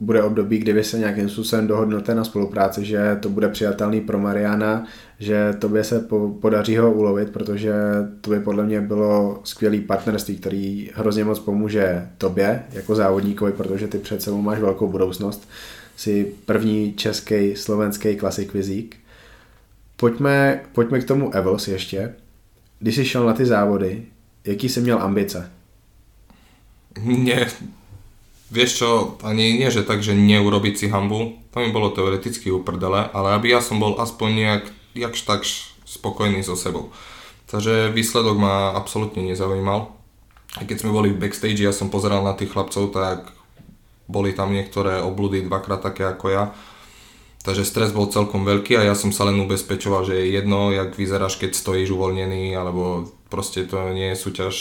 bude období, kdy vy se nějakým způsobem dohodnete na spolupráci, že to bude přijatelný pro Mariana, že tobě se po, podaří ho ulovit, protože to by podle mě bylo skvělý partnerství, který hrozně moc pomůže tobě jako závodníkovi, protože ty před sebou máš velkou budoucnost. Jsi první český, slovenský klasik vizík. Pojďme, pojďme k tomu Evels ještě. Když jsi šel na ty závody, jaký jsi měl ambice? Nie, vieš čo, ani nie, že tak, že neurobiť si hambu, to mi bolo teoreticky uprdele, ale aby ja som bol aspoň nejak, jakž tak spokojný so sebou. Takže výsledok ma absolútne nezaujímal. A keď sme boli v backstage, ja som pozeral na tých chlapcov, tak boli tam niektoré obludy dvakrát také ako ja. Takže stres bol celkom veľký a ja som sa len ubezpečoval, že je jedno, jak vyzeráš, keď stojíš uvoľnený, alebo proste to nie je súťaž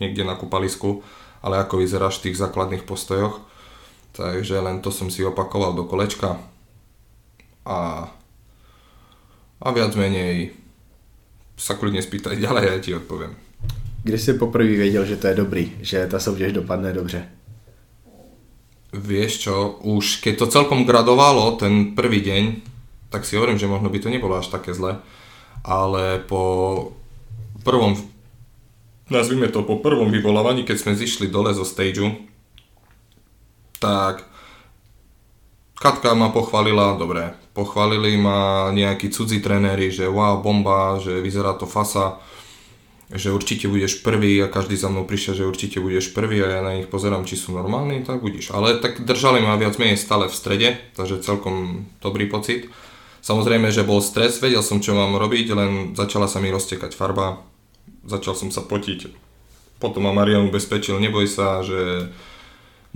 niekde na kúpalisku ale ako vyzeráš v tých základných postojoch. Takže len to som si opakoval do kolečka a, a viac menej sa kľudne spýtaj ďalej a ja ti odpoviem. Kdy si poprvé vedel, že to je dobrý, že ta soutěž dopadne dobře? Vieš čo, už keď to celkom gradovalo ten prvý deň, tak si hovorím, že možno by to nebolo až také zle, ale po prvom nazvime to po prvom vyvolávaní, keď sme zišli dole zo stageu, tak Katka ma pochválila, dobre, pochválili ma nejakí cudzí trenéri, že wow, bomba, že vyzerá to fasa, že určite budeš prvý a každý za mnou prišiel, že určite budeš prvý a ja na nich pozerám, či sú normálni, tak budeš. Ale tak držali ma viac menej stále v strede, takže celkom dobrý pocit. Samozrejme, že bol stres, vedel som, čo mám robiť, len začala sa mi roztekať farba, začal som sa potiť. Potom ma Marian ubezpečil, neboj sa, že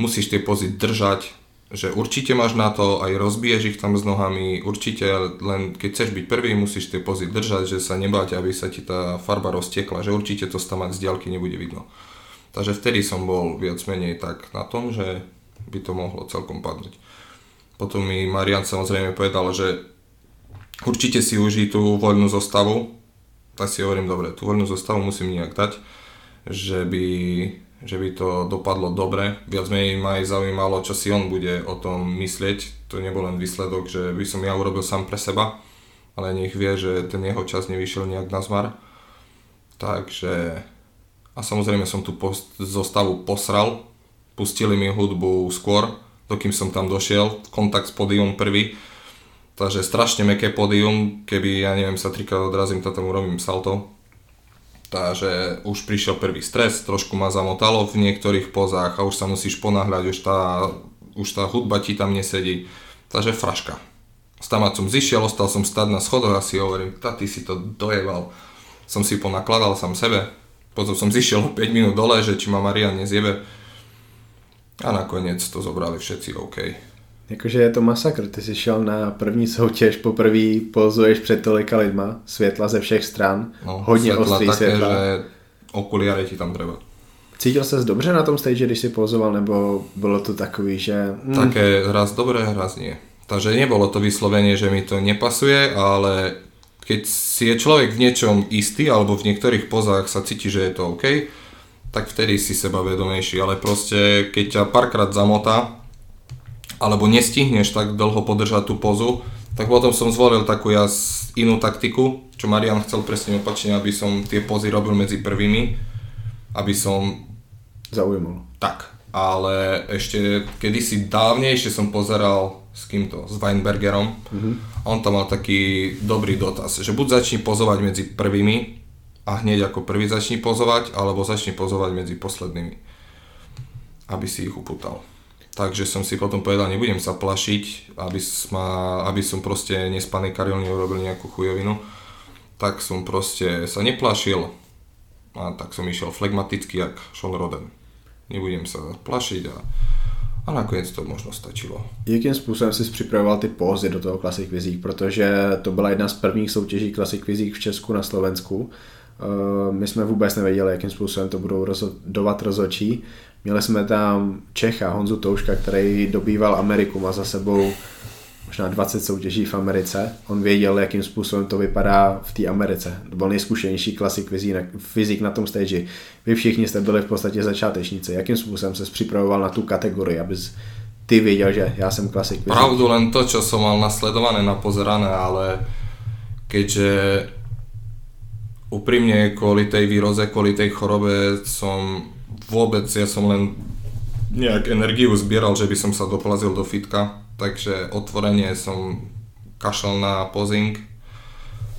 musíš tie pozy držať, že určite máš na to, aj rozbiješ ich tam s nohami, určite, len keď chceš byť prvý, musíš tie pozy držať, že sa nebáť, aby sa ti tá farba roztekla, že určite to stamať z diaľky nebude vidno. Takže vtedy som bol viac menej tak na tom, že by to mohlo celkom padnúť. Potom mi Marian samozrejme povedal, že určite si užij tú voľnú zostavu, tak si hovorím, dobre, tú voľnú zostavu musím nejak dať, že by, že by to dopadlo dobre. Viac menej ma aj zaujímalo, čo si on bude o tom myslieť. To nebol len výsledok, že by som ja urobil sám pre seba, ale nech vie, že ten jeho čas nevyšiel nejak na zmar. Takže... A samozrejme som tú post, zostavu posral, pustili mi hudbu skôr, dokým som tam došiel, kontakt s podium prvý, Takže strašne meké pódium, keby, ja neviem, sa trikrát odrazím, tam urobím salto. Takže už prišiel prvý stres, trošku ma zamotalo v niektorých pozách a už sa musíš ponáhľať, už tá, už tá hudba ti tam nesedí. Takže fraška. Stamať som zišiel, ostal som stať na schodoch a si hovorím, ty si to dojeval. Som si ponakladal sám sebe. Potom som zišiel 5 minút dole, že či ma Marian nezjebe. A nakoniec to zobrali všetci OK. Jakože je to masakr, ty jsi šel na první soutěž, poprvé pozuješ před tolika lidma, světla ze všech stran, no, hodně světla ostrý také, světla. že okuliare ti tam treba. Cítil ses dobře na tom stage, když si pozoval, nebo bylo to takový, že... Hm. Také raz dobré, raz nie. Takže nebolo to vyslovenie, že mi to nepasuje, ale keď si je človek v niečom istý, alebo v niektorých pozách sa cíti, že je to OK, tak vtedy si seba vedomejší, ale proste keď ťa párkrát zamotá, alebo nestihneš tak dlho podržať tú pozu, tak potom som zvolil takú ja inú taktiku, čo Marian chcel presne opačne, aby som tie pozy robil medzi prvými, aby som... Zaujímal. Tak, ale ešte kedysi dávnejšie som pozeral s kýmto, s Weinbergerom mm-hmm. on tam mal taký dobrý dotaz, že buď začni pozovať medzi prvými a hneď ako prvý začni pozovať, alebo začni pozovať medzi poslednými, aby si ich uputal. Takže som si potom povedal, nebudem sa plašiť, aby, ma, aby som proste nespanikáril, neurobil nejakú chujovinu. Tak som proste sa neplašil a tak som išiel flegmaticky, jak Sean Roden. Nebudem sa plašiť a, a nakonec to možno stačilo. Jakým způsobem jsi připravoval ty pózy do toho Classic Physique, protože to byla jedna z prvních soutěží Classic Physique v Česku na Slovensku. Eh, my jsme vůbec nevěděli, jakým způsobem to budou rozhodovat rozhodčí. Měli jsme tam Čecha, Honzu Touška, který dobýval Ameriku, má za sebou možná 20 soutěží v Americe. On věděl, jakým způsobem to vypadá v té Americe. To byl nejzkušenější klasik fyzik na tom stage. Vy všichni jste byli v podstatě začátečníci. Jakým způsobem se připravoval na tu kategorii, abys ty věděl, že já jsem klasik fyzik? Pravdu len to, čo som mal nasledované, napozerané, ale keďže úprimne kvôli tej výroze, kvôli tej chorobe som vôbec, ja som len nejak energiu zbieral, že by som sa doplazil do fitka takže otvorenie som kašal na pozing.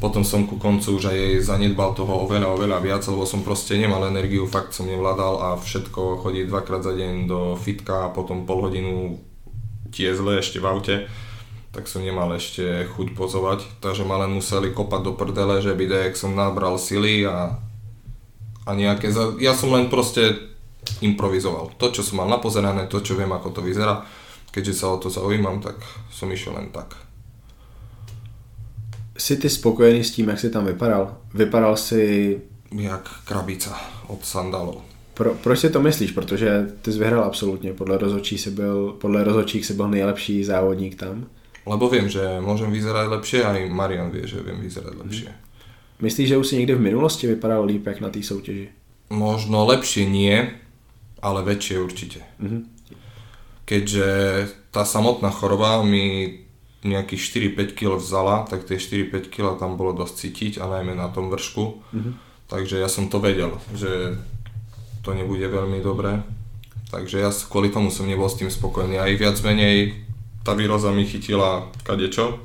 Potom som ku koncu už aj zanedbal toho oveľa, oveľa viac, lebo som proste nemal energiu, fakt som nevládal a všetko chodí dvakrát za deň do fitka a potom pol hodinu tiezle ešte v aute tak som nemal ešte chuť pozovať, takže ma len museli kopať do prdele, že jak som nabral sily a, a nejaké, ja som len proste improvizoval. To, čo som mal napozerané, to, čo viem, ako to vyzerá, keďže sa o to zaujímam, tak som išiel len tak. Jsi ty spokojený s tím, jak jsi tam vypadal? Vypadal si... Jak krabica od sandálov. Pro, proč si to myslíš? Protože ty jsi vyhral absolutně. Podle rozhodčí si byl, podle rozhodčích si byl nejlepší závodník tam. Lebo viem, že môžem vyzerať lepšie, aj Marian vie, že viem vyzerať lepšie. Myslíš, že už si někdy v minulosti vypadal líp, jak na té soutěži? Možno lepšie nie, ale väčšie určite. Mm-hmm keďže tá samotná choroba mi nejakých 4-5 kg vzala, tak tie 4-5 kg tam bolo dosť cítiť a najmä na tom vršku. Mm-hmm. Takže ja som to vedel, že to nebude veľmi dobré. Takže ja kvôli tomu som nebol s tým spokojný. Aj viac menej tá výroza mi chytila kadečo.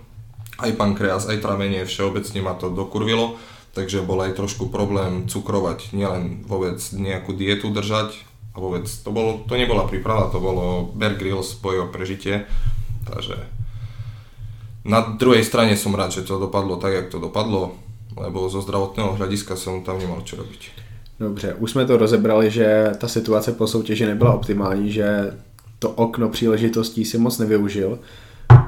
Aj pankreas, aj travenie, všeobecne ma to dokurvilo. Takže bol aj trošku problém cukrovať, nielen vôbec nejakú dietu držať, a vôbec to, bolo, to nebola príprava, to bolo Bear Grylls boj o prežitie, takže na druhej strane som rád, že to dopadlo tak, jak to dopadlo, lebo zo zdravotného hľadiska som tam nemal čo robiť. Dobře, už jsme to rozebrali, že ta situace po soutěži nebyla optimální, že to okno příležitostí si moc nevyužil.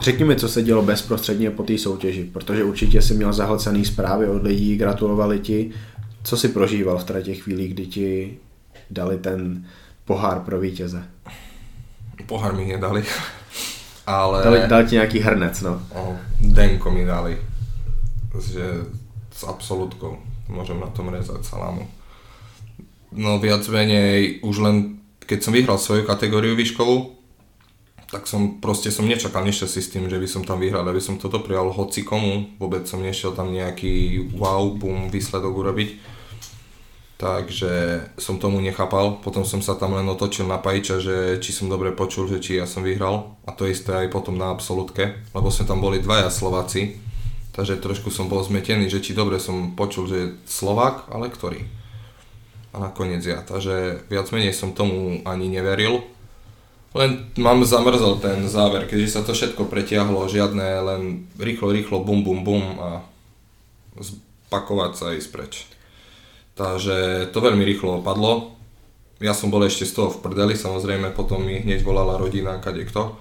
Řekni mi, co se dělo bezprostředně po té soutěži, protože určitě si měl zahlcený zprávy od lidí, gratulovali ti. Co si prožíval v těch chvílích, kdy ti dali ten pohár pro vítěze. Pohár mi nedali, ale... Dali, dali ti nějaký hrnec, no. Oh, denko mi dali, že s absolútkou môžem na tom rezať salámu. No viac menej už len keď som vyhral svoju kategóriu výškovú, tak som proste som nečakal nešťastie s tým, že by som tam vyhral, aby som toto prijal hoci komu, vôbec som nešiel tam nejaký wow, boom výsledok urobiť takže som tomu nechápal. Potom som sa tam len otočil na Pajča, že či som dobre počul, že či ja som vyhral. A to isté aj potom na absolútke, lebo sme tam boli dvaja Slováci. Takže trošku som bol zmetený, že či dobre som počul, že je Slovák, ale ktorý. A nakoniec ja. Takže viac menej som tomu ani neveril. Len mám zamrzol ten záver, keďže sa to všetko pretiahlo, žiadne len rýchlo, rýchlo, bum, bum, bum a spakovať sa a ísť preč. Takže to veľmi rýchlo opadlo. Ja som bol ešte z toho v prdeli, samozrejme potom mi hneď volala rodina, kade kto.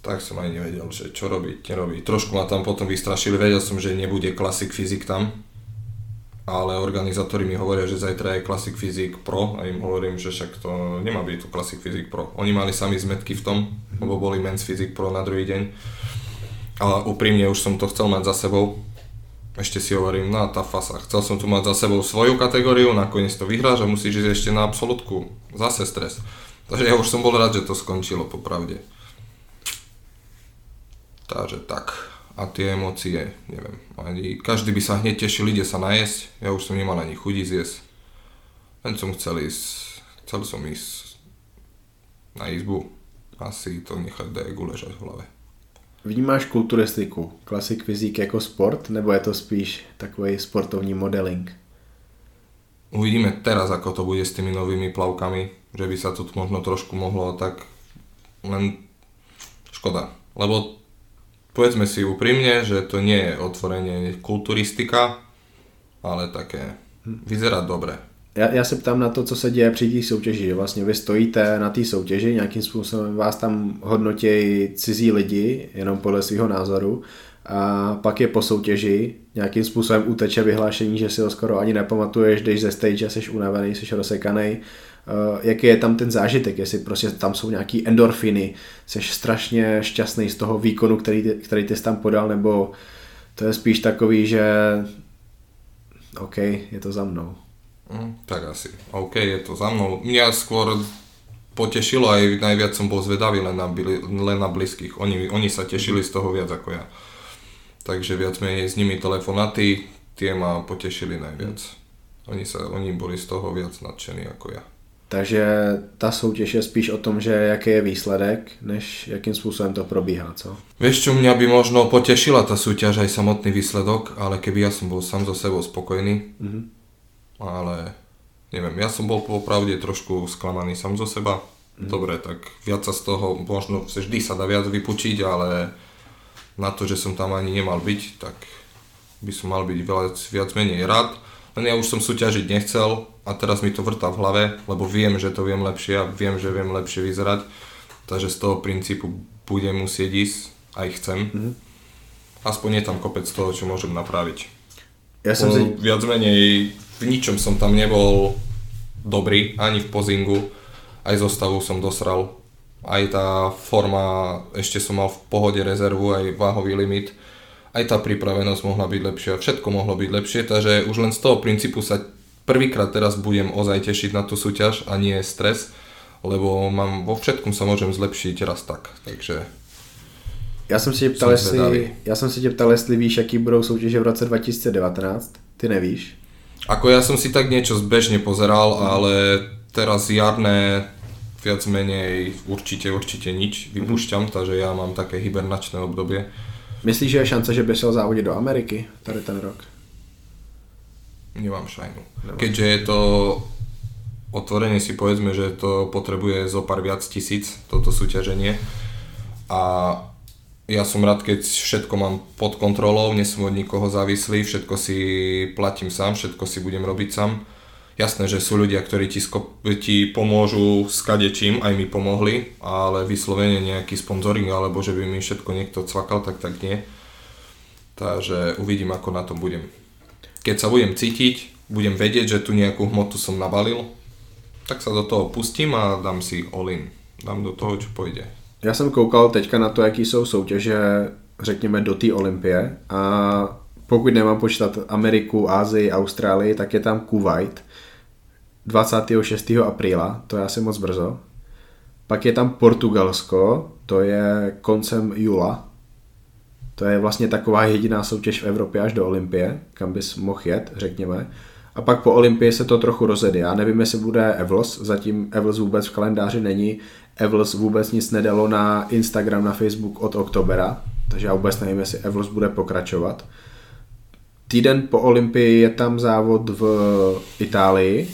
Tak som aj nevedel, že čo robiť, nerobiť. Trošku ma tam potom vystrašili, vedel som, že nebude Classic Physics tam. Ale organizátori mi hovoria, že zajtra je Classic Physics Pro a im hovorím, že však to nemá byť tu Classic Physics Pro. Oni mali sami zmetky v tom, lebo boli Men's Physics Pro na druhý deň. Ale úprimne už som to chcel mať za sebou, ešte si hovorím, na tá fasa, chcel som tu mať za sebou svoju kategóriu, nakoniec to vyhráš a musíš ísť ešte na absolútku, zase stres. Takže ja už som bol rád, že to skončilo popravde. Takže tak. A tie emócie, neviem, ani každý by sa hneď tešil, ide sa najesť, ja už som nemal ani chudí zjesť. Len som chcel ísť, chcel som ísť na izbu, asi to nechať dajegu ležať v hlave. Vnímáš kulturistiku, klasik fyzik jako sport, nebo je to spíš takový sportovní modeling? Uvidíme teraz, ako to bude s tými novými plavkami, že by sa to možno trošku mohlo tak len škoda. Lebo povedzme si úprimne, že to nie je otvorenie kulturistika, ale také vyzerá dobre. já, já se ptám na to, co se děje při té soutěži. Vlastně vy stojíte na té soutěži, nějakým způsobem vás tam hodnotí cizí lidi, jenom podle svého názoru. A pak je po soutěži, nějakým způsobem uteče vyhlášení, že si ho skoro ani nepamatuješ, když ze stage jsi unavený, jsi rozsekaný. Uh, jaký je tam ten zážitek, jestli prostě tam jsou nějaký endorfiny, jsi strašně šťastný z toho výkonu, který, který ty jsi tam podal, nebo to je spíš takový, že OK, je to za mnou. Mm, tak asi. OK, je to za mnou. Mňa skôr potešilo aj najviac som bol zvedavý len na, len na blízkych. Oni, oni sa tešili z toho viac ako ja. Takže viac menej s nimi telefonaty, tie ma potešili najviac. Oni, sa, oni boli z toho viac nadšení ako ja. Takže ta soutěž je spíš o tom, že jaký je výsledek, než jakým způsobem to probíhá, co? Vieš čo, mňa by možno potešila tá súťaž aj samotný výsledok, ale keby ja som bol sám so sebou spokojný, mm-hmm. ale neviem, ja som bol popravde trošku sklamaný sám zo seba. Mm-hmm. Dobre, tak viac sa z toho, možno vždy sa dá viac vypučiť, ale na to, že som tam ani nemal byť, tak by som mal byť viac, viac menej rád. Len ja už som súťažiť nechcel a teraz mi to vrtá v hlave, lebo viem, že to viem lepšie a viem, že viem lepšie vyzerať. Takže z toho princípu budem musieť ísť, aj chcem. Mm-hmm. Aspoň je tam kopec toho, čo môžem napraviť. Ja som si... Viac menej v ničom som tam nebol dobrý, ani v pozingu, aj zostavu som dosral. Aj tá forma, ešte som mal v pohode rezervu, aj váhový limit aj tá pripravenosť mohla byť lepšia, všetko mohlo byť lepšie, takže už len z toho princípu sa prvýkrát teraz budem ozaj tešiť na tú súťaž a nie stres, lebo mám, vo všetkom sa môžem zlepšiť raz tak, takže... Já jsem, si ptal, jestli, já jsem si tě ptal, jestli víš, jaký budou soutěže v roce 2019. Ty nevíš? Ako ja som si tak niečo zbežne pozeral, ale teraz jarné viac menej určite, určite nič vypúšťam, takže ja mám také hibernačné obdobie. Myslíš, že je šance, že by šel závodit do Ameriky tady ten rok? Nemám šajnu. Nemám. Keďže je to otvorene si povedzme, že to potrebuje zo pár viac tisíc, toto súťaženie. A ja som rád, keď všetko mám pod kontrolou, nie som od nikoho závislý, všetko si platím sám, všetko si budem robiť sám. Jasné, že sú ľudia, ktorí ti, skop- ti pomôžu s kadečím, aj mi pomohli, ale vyslovene nejaký sponzoring, alebo že by mi všetko niekto cvakal, tak tak nie. Takže uvidím, ako na tom budem. Keď sa budem cítiť, budem vedieť, že tu nejakú hmotu som nabalil, tak sa do toho pustím a dám si all-in. Dám do toho, čo pôjde. Já jsem koukal teďka na to, jaký jsou soutěže, řekněme, do té Olympie a pokud nemám počítat Ameriku, Ázii, Austrálii, tak je tam Kuwait, 26. apríla, to je asi moc brzo. Pak je tam Portugalsko, to je koncem jula. To je vlastně taková jediná soutěž v Evropě až do Olympie, kam bys mohl jet, řekněme. A pak po Olympii se to trochu rozjede. Já nevím, jestli bude Evlos, zatím Evlos vůbec v kalendáři není. Evlos vůbec nic nedalo na Instagram, na Facebook od oktobera, takže já vůbec nevím, jestli Evlos bude pokračovat. Týden po Olympii je tam závod v Itálii,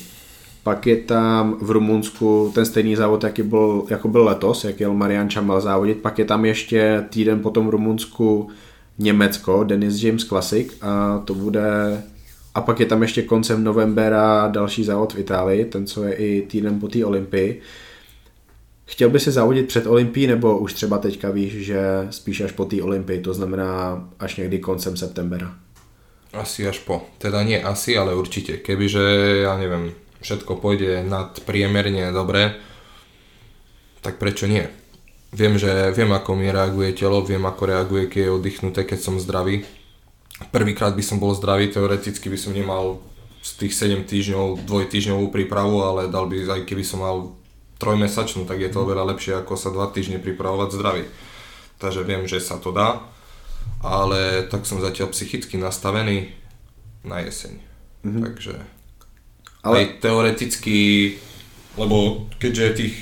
pak je tam v Rumunsku ten stejný závod, jaký byl, jako byl letos, jak jel Marian Čamal závodit. Pak je tam ještě týden potom v Rumunsku Německo, Dennis James Classic a to bude a pak je tam ještě koncem novembra další závod v Itálii, ten co je i týden po té Olympii. Chtěl by si závodit před Olympií nebo už třeba teďka víš, že spíš až po té Olympii, to znamená až někdy koncem septembra? Asi až po. Teda nie asi, ale určite. Kebyže, ja neviem, všetko pôjde nad priemerne dobre, tak prečo nie? Viem, že viem, ako mi reaguje telo, viem, ako reaguje, keď je oddychnuté, keď som zdravý. Prvýkrát by som bol zdravý, teoreticky by som nemal z tých 7 týždňov, dvojtýždňovú prípravu, ale dal by, aj keby som mal trojmesačnú, tak je to oveľa lepšie, ako sa dva týždne pripravovať zdravý. Takže viem, že sa to dá, ale tak som zatiaľ psychicky nastavený na jeseň. Mm-hmm. Takže ale... Aj teoreticky, lebo keďže tých,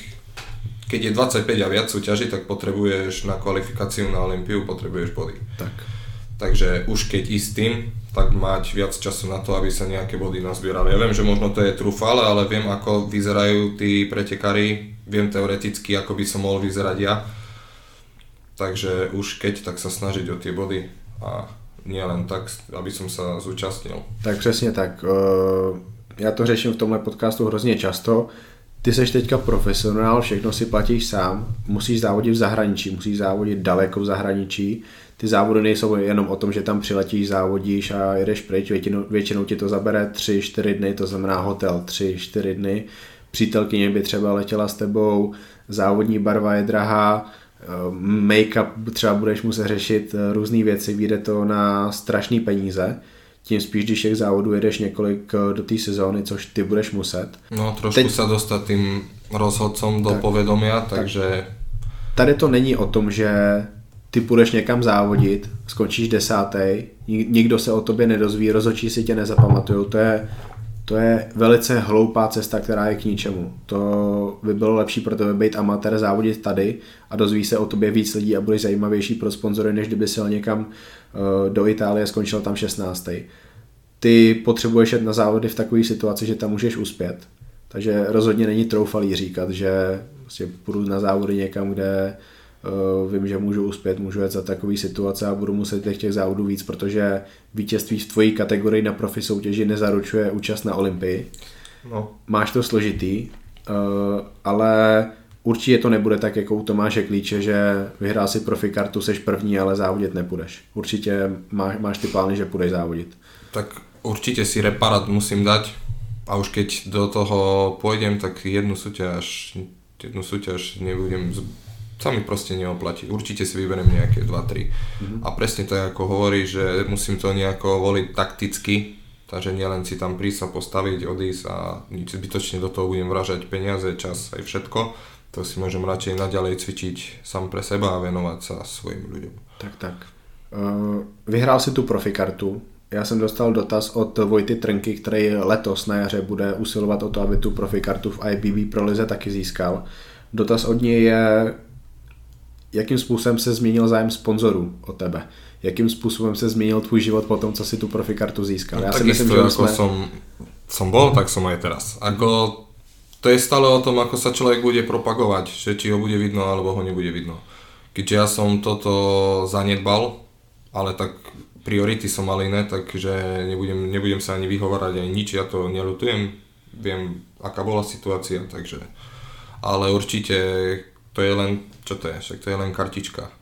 keď je 25 a viac súťaží, tak potrebuješ na kvalifikáciu na Olympiu, potrebuješ body. Tak. Takže už keď ísť tým, tak mať viac času na to, aby sa nejaké body nazbierali. Ja viem, že možno to je trúfale, ale viem, ako vyzerajú tí pretekári, viem teoreticky, ako by som mohol vyzerať ja. Takže už keď, tak sa snažiť o tie body a nie len tak, aby som sa zúčastnil. Tak přesně tak. Uh já to řeším v tomhle podcastu hrozně často, ty seš teďka profesionál, všechno si platíš sám, musíš závodit v zahraničí, musíš závodit daleko v zahraničí, ty závody nejsou jenom o tom, že tam přiletíš, závodíš a jedeš pryč, většinou, většinou ti to zabere 3-4 dny, to znamená hotel 3-4 dny, přítelkyně by třeba letěla s tebou, závodní barva je drahá, eh, make-up třeba budeš muset řešit eh, různé věci, vyjde to na strašné peníze, tím spíš, když těch závodů jedeš několik eh, do té sezóny, což ty budeš muset. No, trošku Teď... se dostat tým rozhodcom do tak, povedomia, takže... Tak. Tady to není o tom, že ty půjdeš někam závodit, skončíš desátý, nikdo se o tobě nedozví, rozhodčí si tě nezapamatujou, to je, to je velice hloupá cesta, která je k ničemu. To by bylo lepší pro tebe být amatér, závodit tady a dozví se o tobě víc lidí a budeš zajímavější pro sponzory, než kdyby si někam uh, do Itálie skončil tam 16. Ty potřebuješ jet na závody v takové situaci, že tam můžeš uspět. Takže rozhodně není troufalý říkat, že prostě půjdu na závody někam, kde Uh, vím, že můžu uspět, můžu jet za takový situace a budu muset těch, těch závodů víc, protože vítězství v tvojí kategorii na profi soutěži nezaručuje účast na Olympii. No. Máš to složitý, uh, ale určitě to nebude tak jako u Tomáše Klíče, že vyhrál si profi kartu, seš první, ale závodit nepůjdeš. Určitě máš, máš ty plány, že půjdeš závodit. Tak určitě si reparát musím dať a už keď do toho pôjdem, tak jednu súťaž, jednu súťaž nebudem sa mi proste neoplatí. Určite si vyberiem nejaké 2-3. Mm-hmm. A presne to je ako hovorí, že musím to nejako voliť takticky, takže nielen si tam prísť sa postaviť, odísť a nič zbytočne do toho budem vražať peniaze, čas aj všetko. To si môžem radšej naďalej cvičiť sám pre seba a venovať sa svojim ľuďom. Tak, tak. Vyhrál si tu profikartu. Já jsem dostal dotaz od Vojty Trnky, který letos na jaře bude usilovat o to, aby tu profikartu v IBB pro Lize taky získal. Dotaz od něj je, jakým způsobem se změnil zájem sponzorů o tebe? Jakým způsobem se změnil tvůj život po tom, co si tu profikartu získal? No, Já si myslím, že jsme... som, som bol, tak som aj teraz. Ako, to je stále o tom, ako sa človek bude propagovať, že či ho bude vidno, alebo ho nebude vidno. Keďže ja som toto zanedbal, ale tak priority som mal iné, takže nebudem, nebudem sa ani vyhovárať ani nič, ja to nelutujem, viem, aká bola situácia, takže ale určite to je len, čo to je, však to je len kartička.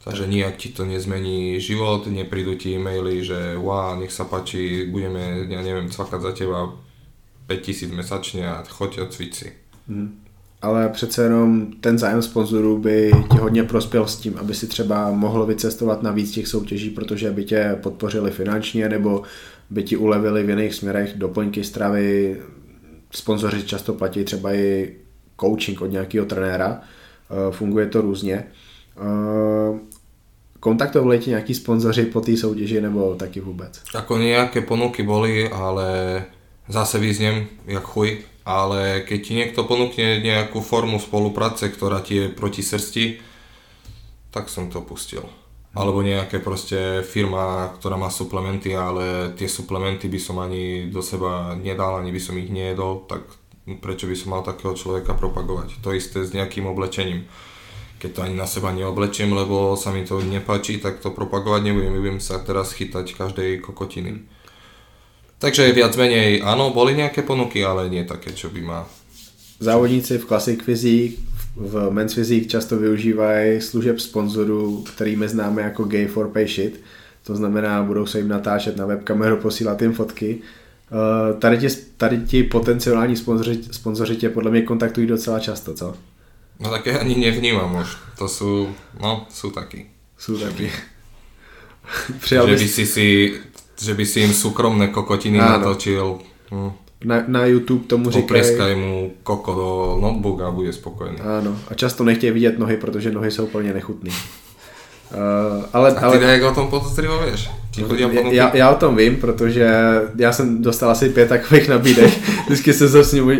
Takže nijak ti to nezmení život, neprídu ti e-maily, že wow, nech sa páči, budeme, ja neviem, cvakať za teba 5000 mesačne a choď a cvič si. Hmm. Ale přece jenom ten zájem sponzorů by ti hodně prospěl s tím, aby si třeba mohl vycestovat na víc těch soutěží, protože by tě podpořili finančně nebo by ti ulevili v jiných směrech doplňky stravy. Sponzoři často platí třeba i coaching od nějakého trenéra, Eh, funguje to různě. Eh, kontaktovali ti nějaký sponzoři po té soutěži nebo taky vůbec? Ako nejaké ponuky boli, ale zase vyznem jak chuj, ale keď ti niekto ponúkne nejakú formu spolupráce, ktorá ti je proti srsti, tak som to pustil. Alebo nejaké proste firma, ktorá má suplementy, ale tie suplementy by som ani do seba nedal, ani by som ich nejedol, tak prečo by som mal takého človeka propagovať. To isté s nejakým oblečením. Keď to ani na seba neoblečiem, lebo sa mi to nepáči, tak to propagovať nebudem. Budem sa teraz chytať každej kokotiny. Takže viac menej, áno, boli nejaké ponuky, ale nie také, čo by ma... Závodníci v Classic Physique, v Men's Physique často využívají služeb sponzorů, kterými známe jako Gay for Pay Shit. To znamená, budou se jim natáčet na webkameru, posílat jim fotky Uh, tady, ti, tady ti potenciální sponzoři, sponzoři tě podle mě kontaktují docela často, co? No tak já ani nevnímám už. To jsou, no, jsou taky. Jsou taky. Přijal že, by si si, že by si jim soukromné kokotiny ano. natočil. Hm. Na, na YouTube tomu říkají... Popreskaj mu koko do notebooka a bude spokojený. Ano, a často nechtějí vidět nohy, protože nohy jsou úplně nechutné. Uh, ale, a ty ale... jak o tom podstřivuješ? Já, já o tom vím, protože já jsem dostal asi pět takových nabídek. Vždycky se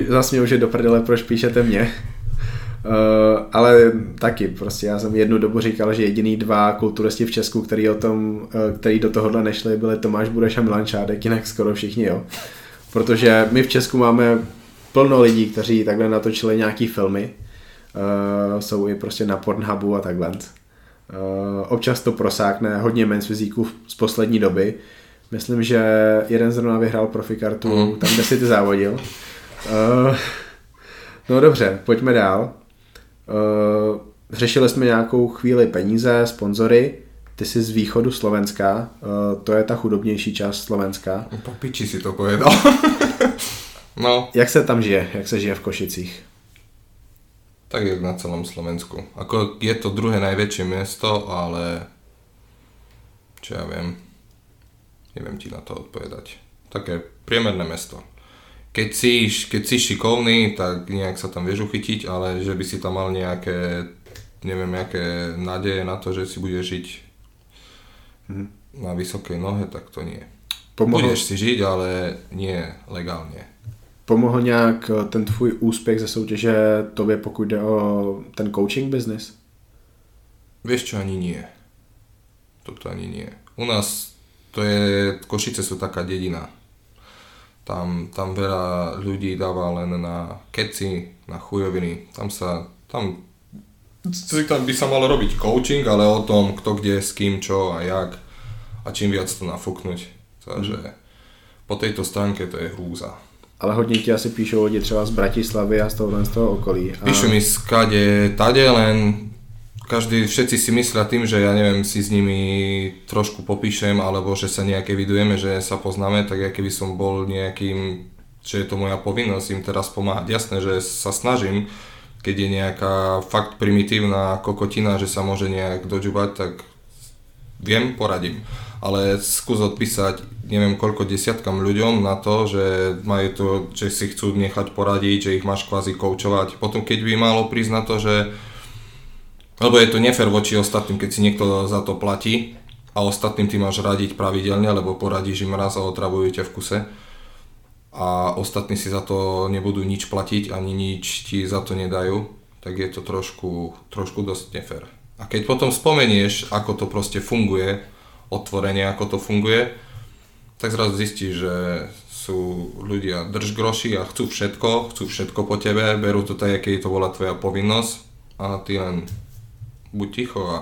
zasměl, že do prdele, proč píšete mě. Uh, ale taky, prostě já jsem jednu dobu říkal, že jediný dva kulturisti v Česku, který, o tom, uh, který do tohohle nešli, byli Tomáš Bureš a Milan Čádek, jinak skoro všichni, jo. Protože my v Česku máme plno lidí, kteří takhle natočili nějaký filmy, uh, jsou i prostě na Pornhubu a takhle. Eh, občas to prosákne hodně men's fyzíků z poslední doby. Myslím, že jeden zrovna vyhrál profikartu mm. tam, kde si ty závodil. Uh, no dobře, pojďme dál. Uh, řešili jsme nějakou chvíli peníze, sponzory. Ty jsi z východu Slovenska, uh, to je ta chudobnější část Slovenska. Po piči si to povedal. no. Jak se tam žije? Jak se žije v Košicích? Tak jak na celom Slovensku. Ako je to druhé najväčšie mesto, ale čo ja viem, neviem ti na to odpovedať. Také priemerné mesto. Keď si, keď si šikovný, tak nejak sa tam vieš uchytiť, ale že by si tam mal nejaké, neviem, nejaké nádeje na to, že si budeš žiť mhm. na vysokej nohe, tak to nie. Pomohol... Budeš si žiť, ale nie legálne. Pomohl nějak eh, ten tvůj úspěch ze soutěže tobě, pokud jde o ten coaching business? Vieš čo, ani nie. Toto ani nie. U nás to je, Košice sú taká dedina. Tam, tam veľa ľudí dáva len na keci, na chujoviny. Tam sa, tam, tam by sa malo robiť coaching, ale o tom, kto kde, s kým, čo a jak. A čím viac to nafúknuť. Takže mm. po tejto stránke to je hrúza ale hodně ti asi píšou lidi třeba z Bratislavy a z toho, z toho okolí. A... Píšu mi skade, tade, len každý, všetci si myslia tým, že ja neviem, si s nimi trošku popíšem, alebo že sa nejaké vidujeme, že sa poznáme, tak ja keby som bol nejakým, že je to moja povinnosť im teraz pomáhať. Jasné, že sa snažím, keď je nejaká fakt primitívna kokotina, že sa môže nejak dožubať, tak viem, poradím ale skús odpísať neviem koľko desiatkam ľuďom na to, že majú to, že si chcú nechať poradiť, že ich máš kvázi koučovať. Potom keď by malo prísť na to, že lebo je to nefér voči ostatným, keď si niekto za to platí a ostatným ty máš radiť pravidelne, lebo poradíš im raz a otravujú ťa v kuse a ostatní si za to nebudú nič platiť ani nič ti za to nedajú, tak je to trošku, trošku dosť nefér. A keď potom spomenieš, ako to proste funguje, otvorenie, ako to funguje, tak zrazu zistíš, že sú ľudia držgroši a chcú všetko, chcú všetko po tebe, berú to tak, keď to bola tvoja povinnosť a ty len buď ticho a,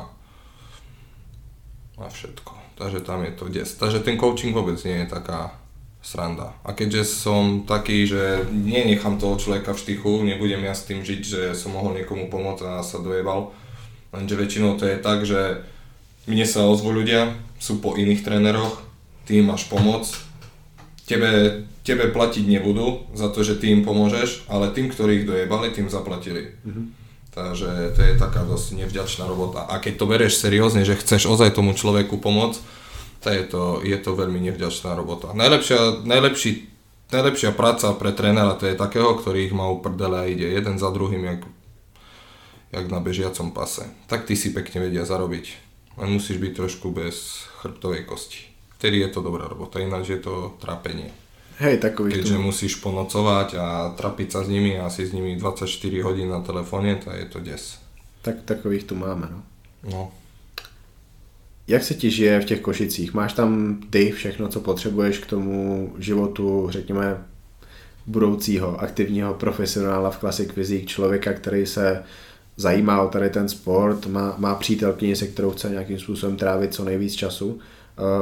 a všetko. Takže tam je to des. Takže ten coaching vôbec nie je taká sranda. A keďže som taký, že nenechám toho človeka v štychu, nebudem ja s tým žiť, že som mohol niekomu pomôcť a sa dojebal, lenže väčšinou to je tak, že mne sa ozvu ľudia, sú po iných tréneroch, ty im máš pomoc, tebe, tebe platiť nebudú za to, že ty im pomôžeš, ale tým, ktorí ich dojebali, tým zaplatili. Mm-hmm. Takže to je taká dosť nevďačná robota. A keď to bereš seriózne, že chceš ozaj tomu človeku pomôcť, tak je to, je to veľmi nevďačná robota. Najlepšia, najlepší, najlepšia práca pre trénera to je takého, ktorý ich má uprdele a ide jeden za druhým, jak, jak na bežiacom pase. Tak ty si pekne vedia zarobiť len musíš byť trošku bez chrbtovej kosti. Vtedy je to dobrá robota, ináč je to trápenie. Hej, takový Keďže tu... musíš ponocovať a trapiť sa s nimi a si s nimi 24 hodín na telefóne, tak je to des. Tak takových tu máme, no. No. Jak se ti žije v těch Košicích? Máš tam ty všechno, co potřebuješ k tomu životu, řekněme, budoucího aktivního profesionála v Classic Physique, člověka, který se zajímá o tady ten sport, má, má přítelkyni, se kterou chce nějakým způsobem trávit co nejvíc času. Uh,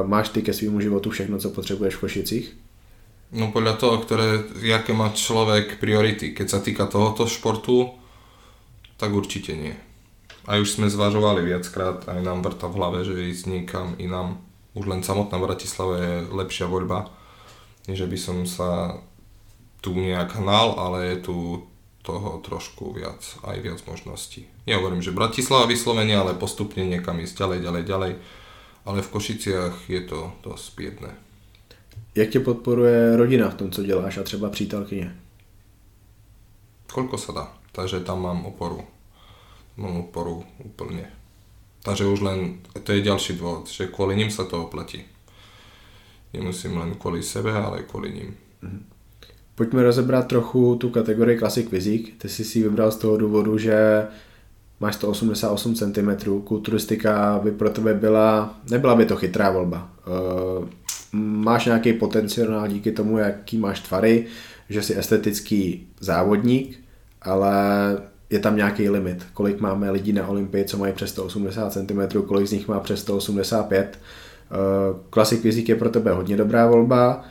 máš ty ke svýmu životu všechno, co potřebuješ v Košicích? No podľa toho, ktoré, jaké má človek priority. Keď sa týka tohoto športu, tak určite nie. A už sme zvažovali viackrát, aj nám vrta v hlave, že ísť niekam inám. Už len samotná Bratislava je lepšia voľba, než by som sa tu nejak hnal, ale je tu toho trošku viac, aj viac možností. Nehovorím, že Bratislava vyslovene, ale postupne niekam ísť ďalej, ďalej, ďalej. Ale v Košiciach je to dosť biedné. Jak tě podporuje rodina v tom, co děláš a třeba přítelkyně? Koľko sa dá. Takže tam mám oporu. Mám oporu úplne. Takže už len, to je ďalší dôvod, že kvôli ním sa to oplatí. Nemusím len kvôli sebe, ale kvôli ním. Mm-hmm. Pojďme rozebrat trochu tu kategorii Classic Physique. Ty jsi si vybral z toho důvodu, že máš 188 cm, kulturistika by pro tebe byla, nebyla by to chytrá volba. Máš nějaký potenciál díky tomu, jaký máš tvary, že jsi estetický závodník, ale je tam nějaký limit. Kolik máme lidí na Olympii, co mají přes 180 cm, kolik z nich má přes 185 cm Classic Physique je pro tebe hodně dobrá volba.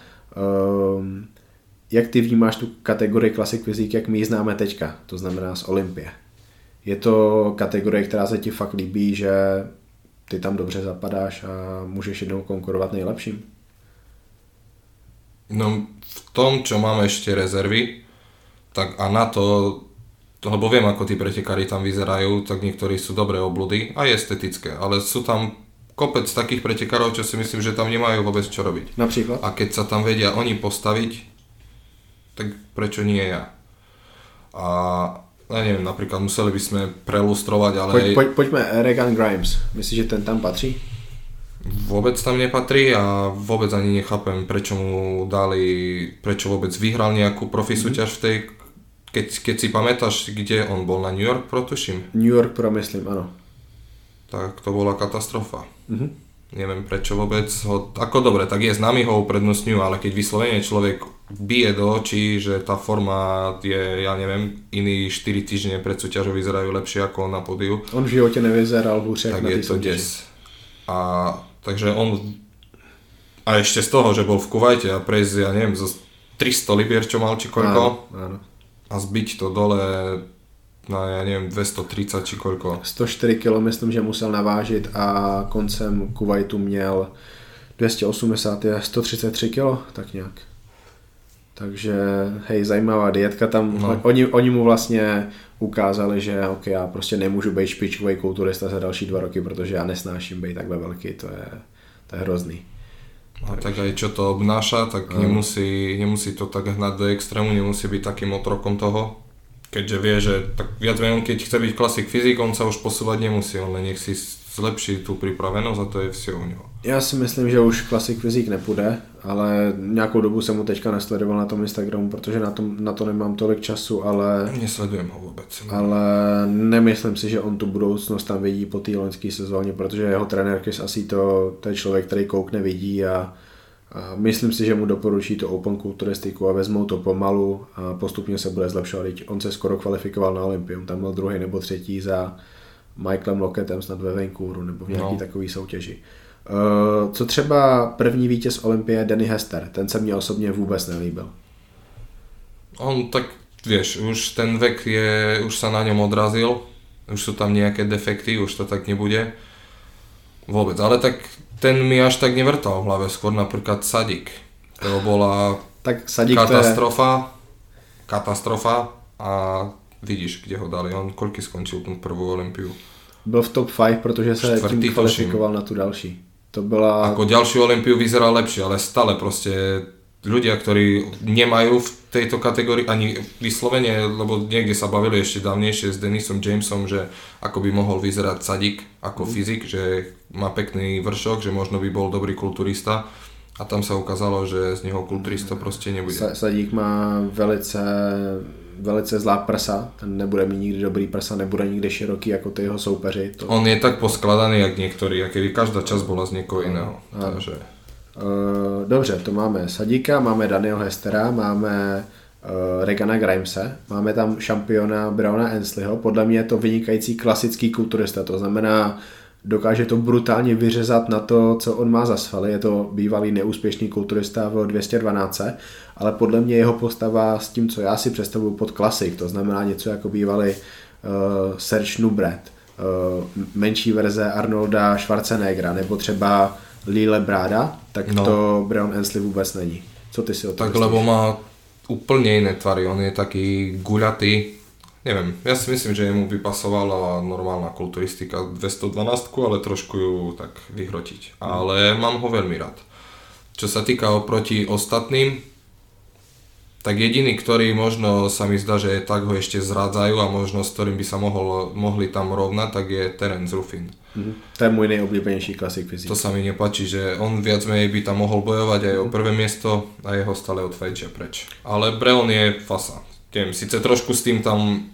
Jak ty vnímáš tu kategorii Classic Physique, jak my ji známe teďka, to znamená z Olympie? Je to kategorie, která se ti fakt líbí, že ty tam dobře zapadáš a můžeš jednou konkurovat nejlepším? No v tom, čo máme ešte rezervy, tak a na to, lebo viem, ako tí pretekári tam vyzerajú, tak niektorí sú dobré obludy, aj estetické, ale sú tam kopec takých pretekárov, čo si myslím, že tam nemajú vôbec čo robiť. Napríklad? A keď sa tam vedia oni postaviť, tak prečo nie ja? A ja neviem, napríklad museli by sme prelustrovať, ale... Poď, poď, poďme Regan Grimes. Myslíš, že ten tam patrí? Vôbec tam nepatrí a vôbec ani nechápem, prečo mu dali, prečo vôbec vyhral nejakú profi mm-hmm. súťaž v tej, keď, keď si pamätáš, kde on bol na New York Pro, tuším? New York Pro, myslím, áno. Tak to bola katastrofa. Mm-hmm neviem prečo vôbec ho, ako dobre, tak je známy ho uprednostňujú, ale keď vyslovene človek bije do očí, že tá forma je, ja neviem, iní 4 týždne pred súťažou vyzerajú lepšie ako on na podiu. On v živote nevyzeral húšek Tak je to des. A takže on a ešte z toho, že bol v Kuvajte a prejsť, ja neviem, zo 300 libier, čo mal či koľko, áno, áno. a zbiť to dole na, ja neviem, 230 či koľko. 104 kg myslím, že musel navážit a koncem Kuwaitu měl 280 a 133 kg, tak nějak. Takže hej, zajímavá dietka tam, no. oni, oni mu vlastně ukázali, že ok, já prostě nemůžu být špičkový kulturista za další dva roky, protože já nesnáším být takhle velký, to je, to je hrozný. A tak aj čo to obnáša, tak nemusí, nemusí to tak hnať do extrému, nemusí byť takým otrokom toho, keďže vie, že tak viac menej, keď chce byť klasik fyzik, on sa už posúvať nemusí, on len nech si zlepší tu připravenost a to je vše u něho. Já si myslím, že už klasik fyzik nepůjde, ale nějakou dobu jsem mu teďka nesledoval na tom Instagramu, protože na, tom, na to nemám tolik času, ale... Nesledujem ho vůbec. Ale nemyslím si, že on tu budoucnost tam vidí po té loňské sezóně, protože jeho trenér asi to, to je člověk, který koukne, vidí a a myslím si, že mu doporučí to open kulturistiku a vezmou to pomalu a postupně se bude zlepšovat. On se skoro kvalifikoval na Olympium, tam byl druhý nebo třetí za Michaelem Lockettem snad ve Vancouveru nebo v nějaký no. takový soutěži. Uh, co třeba první vítěz Olympie Danny Hester, ten se mně osobně vůbec nelíbil. On tak, vieš, už ten vek je, už sa na ňom odrazil, už sú tam nejaké defekty, už to tak nebude. Vôbec, ale tak ten mi až tak nevrtal v hlave, skôr napríklad Sadik. To bola tak Sadik katastrofa, je... katastrofa a vidíš, kde ho dali. On koľky skončil tú prvú Olympiu? Byl v top 5, protože se tím kvalifikoval na tu další. To byla... Ako ďalšiu Olympiu vyzeral lepšie, ale stále proste ľudia, ktorí nemajú v tejto kategórii ani vyslovene, lebo niekde sa bavili ešte dávnejšie s Denisom Jamesom, že ako by mohol vyzerať Sadik ako mm. fyzik, že má pekný vršok, že možno by bol dobrý kulturista a tam sa ukázalo, že z neho kulturista proste nebude. Sadík má velice, velice zlá prsa, ten nebude mít nikdy dobrý prsa, nebude nikdy široký jako ty jeho soupeři. To... On je tak poskladaný, jak niektorí, a keby každá časť bola z niekoho iného. Takže... Uh, dobře, to máme Sadíka, máme Daniel Hestera, máme uh, Regana Grimese, máme tam šampiona Browna Ensleyho, podle mě je to vynikající klasický kulturista, to znamená, dokáže to brutálně vyřezat na to, co on má za svaly, je to bývalý neúspěšný kulturista v 212, ale podle mě jeho postava s tím, co já si představuju pod klasik, to znamená něco jako bývalý uh, Serge Nubret, uh, menší verze Arnolda Schwarzeneggera, nebo třeba Lille Bráda, tak no. to Brown Ansley vůbec není. Co ty si o tom Tak myslíš? lebo má úplne iné tvary, on je taký guľatý, neviem, ja si myslím, že jemu by pasovala normálna kulturistika 212, ale trošku ju tak vyhrotiť. Mm. Ale mám ho veľmi rád. Čo sa týka oproti ostatným, tak jediný, ktorý možno sa mi zdá, že tak ho ešte zrádzajú a možno s ktorým by sa mohol, mohli tam rovnať, tak je Terence Ruffin. Mm-hmm. To je môj nejoblíbenejší klasik fyzik. To sa mi nepáči, že on viac menej by tam mohol bojovať aj o prvé miesto a jeho stále odfajčia preč. Ale Breon je fasa. Tiem, síce trošku s tým tam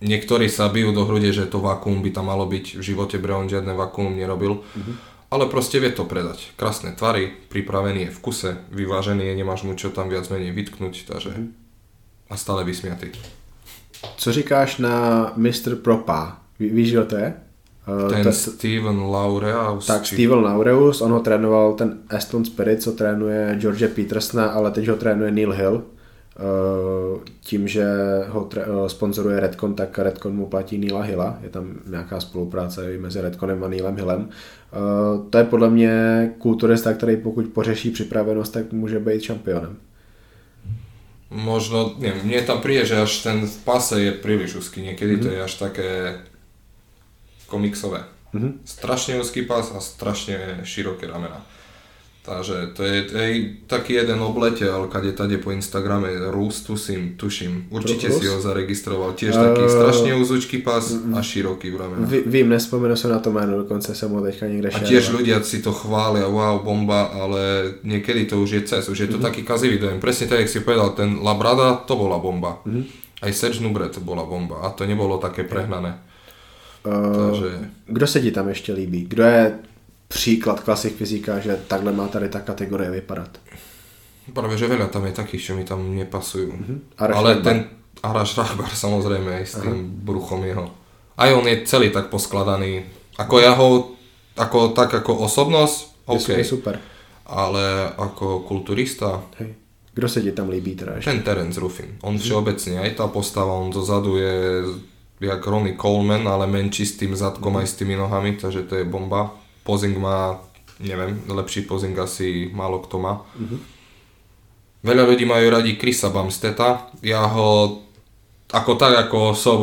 niektorí sa bijú do hrude, že to vakuum by tam malo byť. V živote Breon žiadne vakuum nerobil. Mm-hmm ale proste vie to predať. Krásne tvary, pripravený je v kuse, vyvážený je, nemáš mu čo tam viac menej vytknúť, takže mm. a stále vysmiatý. Co říkáš na Mr. Propa? Ví, víš, kdo to je? Uh, ten to, Steven Laureus. Tak, či... Steven Laureus, on ho trénoval ten Aston Spirit, co trénuje George Petersona, ale teď ho trénuje Neil Hill. Uh, tím, že ho uh, sponzoruje Redcon, tak Redcon mu platí Neila Hilla. Je tam nějaká spolupráce mezi Redconem a Neilem Hillem. Uh, to je podle mě kulturista, který pokud pořeší připravenost, tak může být šampionem. Možno, neviem, mne tam príde, že až ten pase je príliš úzky, niekedy mm-hmm. to je až také komiksové. Mm-hmm. Strašne úzky pás a strašne široké ramena. Takže to je, je taký jeden obletel, kade tade po Instagrame, Rus, tuším, tuším. Určite Rus? si ho zaregistroval. Tiež taký uh, strašne úzučký pás a široký v ramenách. Vím, nespomenu sa na to jméno, dokonce som ho teďka niekde A tiež ľudia si to chvália, wow, bomba, ale niekedy to už je cez, už je to mm-hmm. taký kazivý dojem. Presne tak, jak si povedal, ten Labrada, to bola bomba. Mm-hmm. Aj Serge Nubre to bola bomba a to nebolo také prehnané. Uh, Takže... Kdo se ti tam ještě líbí? Kdo je příklad klasik fyzika, že takhle má tady ta kategorie vypadat. Práve, že veľa tam je takých, čo mi tam nepasujú. Uh-huh. Ale ten Araš Rahbar samozrejme aj s tým bruchom jeho. Aj on je celý tak poskladaný. Ako ja ho, ako, tak ako osobnosť, OK. Je super. Ale ako kulturista... Hej. Kdo se ti tam líbí teda ešte? Ten Terence Ruffin. On uh-huh. všeobecne, aj tá postava, on dozadu je jak Ronnie Coleman, ale menší s tým zadkom uh-huh. aj s tými nohami, takže to je bomba posing má, neviem, lepší posing asi málo kto má. Mm-hmm. Veľa ľudí majú radi Krisa Bamsteta, ja ho ako tak ako osob,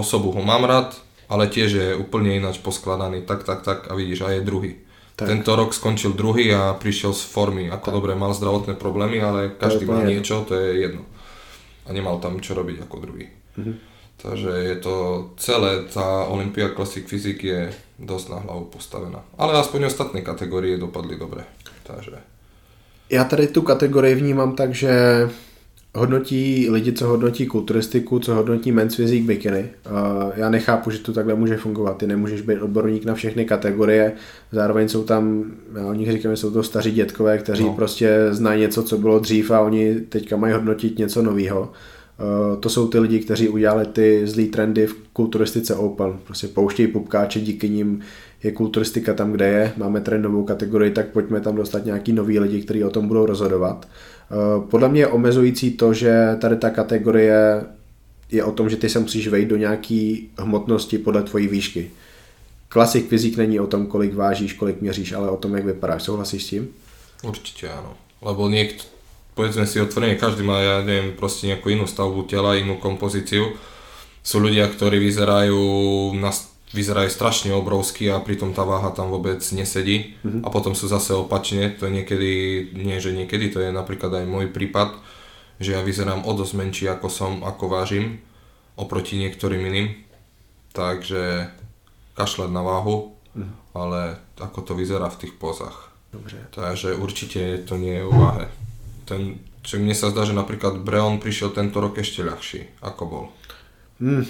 osobu ho mám rád, ale tiež je úplne ináč poskladaný, tak, tak, tak a vidíš, a je druhý. Tak. Tento rok skončil druhý a prišiel z formy, ako tak. dobre, mal zdravotné problémy, ale každý má niečo, to je jedno. A nemal tam čo robiť ako druhý. Mm-hmm. Takže je to celé, tá Olympia Classic Physics je dosť na hlavu postavená. Ale aspoň ostatné kategórie dopadly dobre. Takže... Já tady tu kategorii vnímám tak, že hodnotí lidi, co hodnotí kulturistiku, co hodnotí men's physique bikiny. Já nechápu, že to takhle může fungovat. Ty nemůžeš být odborník na všechny kategorie, zároveň jsou tam, já o nich říkám, že jsou to staří dětkové, kteří no. prostě znají něco, co bylo dřív a oni teďka mají hodnotit něco nového. Eh, to jsou ty lidi, kteří udělali ty zlý trendy v kulturistice Open. Prostě pouštějí pupkáče, díky nim je kulturistika tam, kde je, máme trendovou kategorii, tak pojďme tam dostat nějaký nový lidi, kteří o tom budou rozhodovat. Eh, podle mě je omezující to, že tady ta kategorie je o tom, že ty se musíš vejít do nějaký hmotnosti podle tvojí výšky. Klasik fyzik není o tom, kolik vážíš, kolik měříš, ale o tom, jak vypadáš. Souhlasíš s tím? Určitě ano. Lebo niekto, povedzme si otvorene, každý má, ja neviem, proste nejakú inú stavbu tela, inú kompozíciu. Sú ľudia, ktorí vyzerajú, na, vyzerajú strašne obrovský a pritom tá váha tam vôbec nesedí. Mm-hmm. A potom sú zase opačne, to je niekedy, nie že niekedy, to je napríklad aj môj prípad, že ja vyzerám o dosť menší ako som, ako vážim, oproti niektorým iným. Takže kašľať na váhu, mm-hmm. ale ako to vyzerá v tých pozách. Dobre. Takže určite to nie je o váhe ten, čo mne sa zdá, že napríklad Breon prišiel tento rok ešte ľahší, ako bol. Hmm.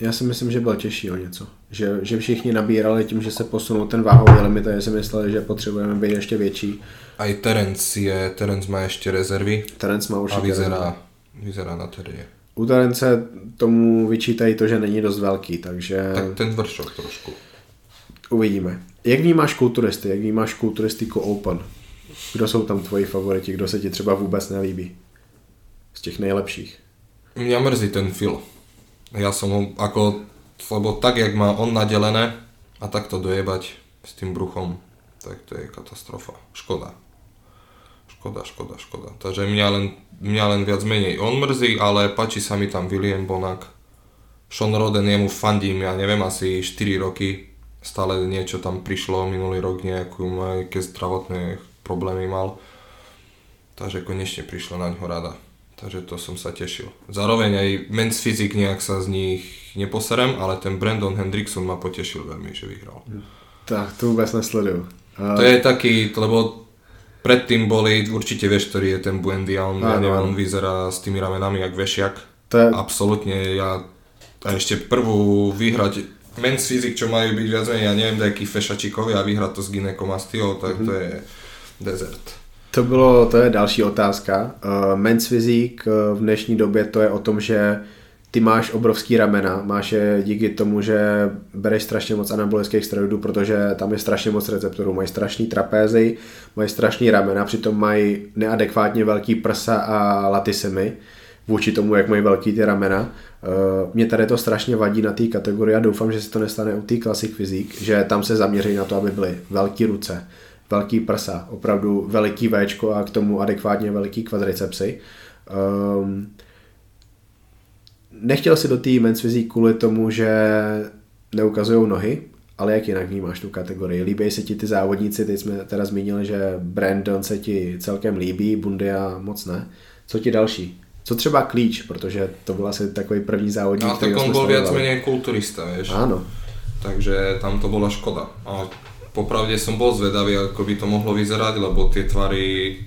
Já si myslím, že byl těžší o něco. Že, že všichni nabírali tím, že se posunul ten váhový limit a si mysleli, že potřebujeme být ještě větší. Aj Terence, je, Terence má ještě rezervy. Terence má určitě A vyzerá, vyzerá na teréně. U Terence tomu vyčítají to, že není dost velký, takže... Tak ten vršok trošku. Uvidíme. Jak vnímáš kulturisty? Jak vnímáš kulturistiku Open? Kdo jsou tam tvoji favoriti, kdo se ti třeba vůbec nelíbí? Z těch nejlepších. Mňa mrzí ten Phil. Ja som ho ako, lebo tak, jak má on nadelené a takto dojebať s tým bruchom, tak to je katastrofa. Škoda. Škoda, škoda, škoda. Takže mňa len, mňa len viac menej on mrzí, ale páči sa mi tam William Bonak. Sean Roden, jemu fandím, ja neviem, asi 4 roky. Stále niečo tam prišlo, minulý rok nejakú, nejaké zdravotné problémy mal. Takže konečne prišla na ňo rada. Takže to som sa tešil. Zároveň aj men's fyzik nejak sa z nich neposerem, ale ten Brandon Hendrickson ma potešil veľmi, že vyhral. Tak, to vôbec nesledujú. A... To je taký, lebo predtým boli, určite vieš, ktorý je ten Buendia, on, ja neviem, on vyzerá s tými ramenami jak vešiak. To je... Absolutne, ja a ešte prvú vyhrať men's fyzik, čo majú byť viac menej, ja neviem, taký fešačikovia a vyhrať to s ginekomastiou, tak mm-hmm. to je desert. To bylo, to je další otázka. Uh, men's fyzik uh, v dnešní době to je o tom, že ty máš obrovský ramena, máš je díky tomu, že bereš strašně moc anabolických steroidů, protože tam je strašně moc receptorů, mají strašný trapézy, mají strašný ramena, přitom mají neadekvátně velký prsa a latisemy vůči tomu, jak mají velký ty ramena. Uh, mě tady to strašně vadí na té kategorii a doufám, že se to nestane u té Classic Physique, že tam se zaměří na to, aby byly velký ruce, velký prsa, opravdu veliký Včko a k tomu adekvátně veliký kvadricepsy. Um, nechtěl si do té men's physique kvůli tomu, že neukazují nohy, ale jak jinak vnímáš tu kategorii? Líbí se ti ty závodníci, teď jsme teda zmínili, že Brandon se ti celkem líbí, Bundia moc ne. Co ti další? Co třeba klíč, protože to byl asi takový první závodník, No tak on bol viac menej kulturista, vieš. Áno. Takže tam to bola škoda. A popravde som bol zvedavý, ako by to mohlo vyzerať, lebo tie tvary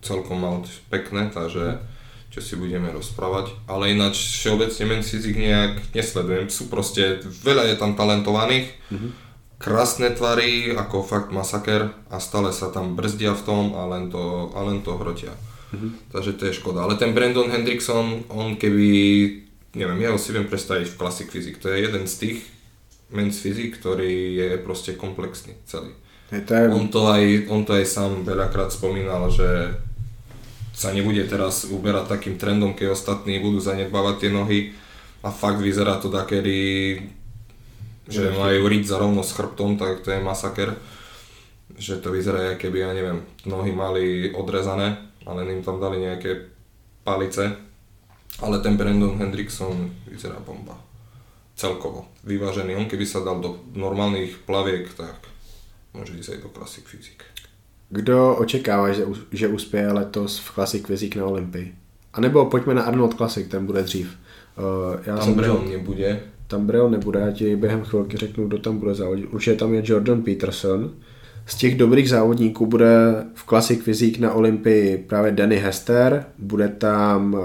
celkom mal pekné, takže čo si budeme rozprávať. Ale ináč všeobecne men fyzik nejak nesledujem. Sú proste, veľa je tam talentovaných, mm-hmm. krásne tvary, ako fakt masaker a stále sa tam brzdia v tom a len to, a len to hrotia. Mm-hmm. Takže to je škoda. Ale ten Brandon Hendrickson, on keby, neviem, ja ho si viem predstaviť v Classic Physique. To je jeden z tých men's fyzik, ktorý je proste komplexný celý. Je to je... On, to aj, on to aj sám veľakrát spomínal, že sa nebude teraz uberať takým trendom, keď ostatní budú zanedbávať tie nohy a fakt vyzerá to takedy, že majú riť za rovno s chrbtom, tak to je masaker. Že to vyzerá, keby, ja neviem, nohy mali odrezané a len im tam dali nejaké palice. Ale ten Brandon Hendrickson vyzerá bomba. Celkovo. Vyvážený. On keby sa dal do normálnych plaviek, tak môže ísť aj do Classic Physique. Kdo očekává, že, že uspěje letos v Classic Physique na Olympii? A nebo pojďme na Arnold Classic, ten bude dřív. Uh, já Tam Brel nebude. Tam Brel nebude, já ti během chvilky řeknu, kdo tam bude závodit. Už je tam je Jordan Peterson. Z těch dobrých závodníků bude v Classic Physique na Olympii právě Danny Hester, bude tam uh,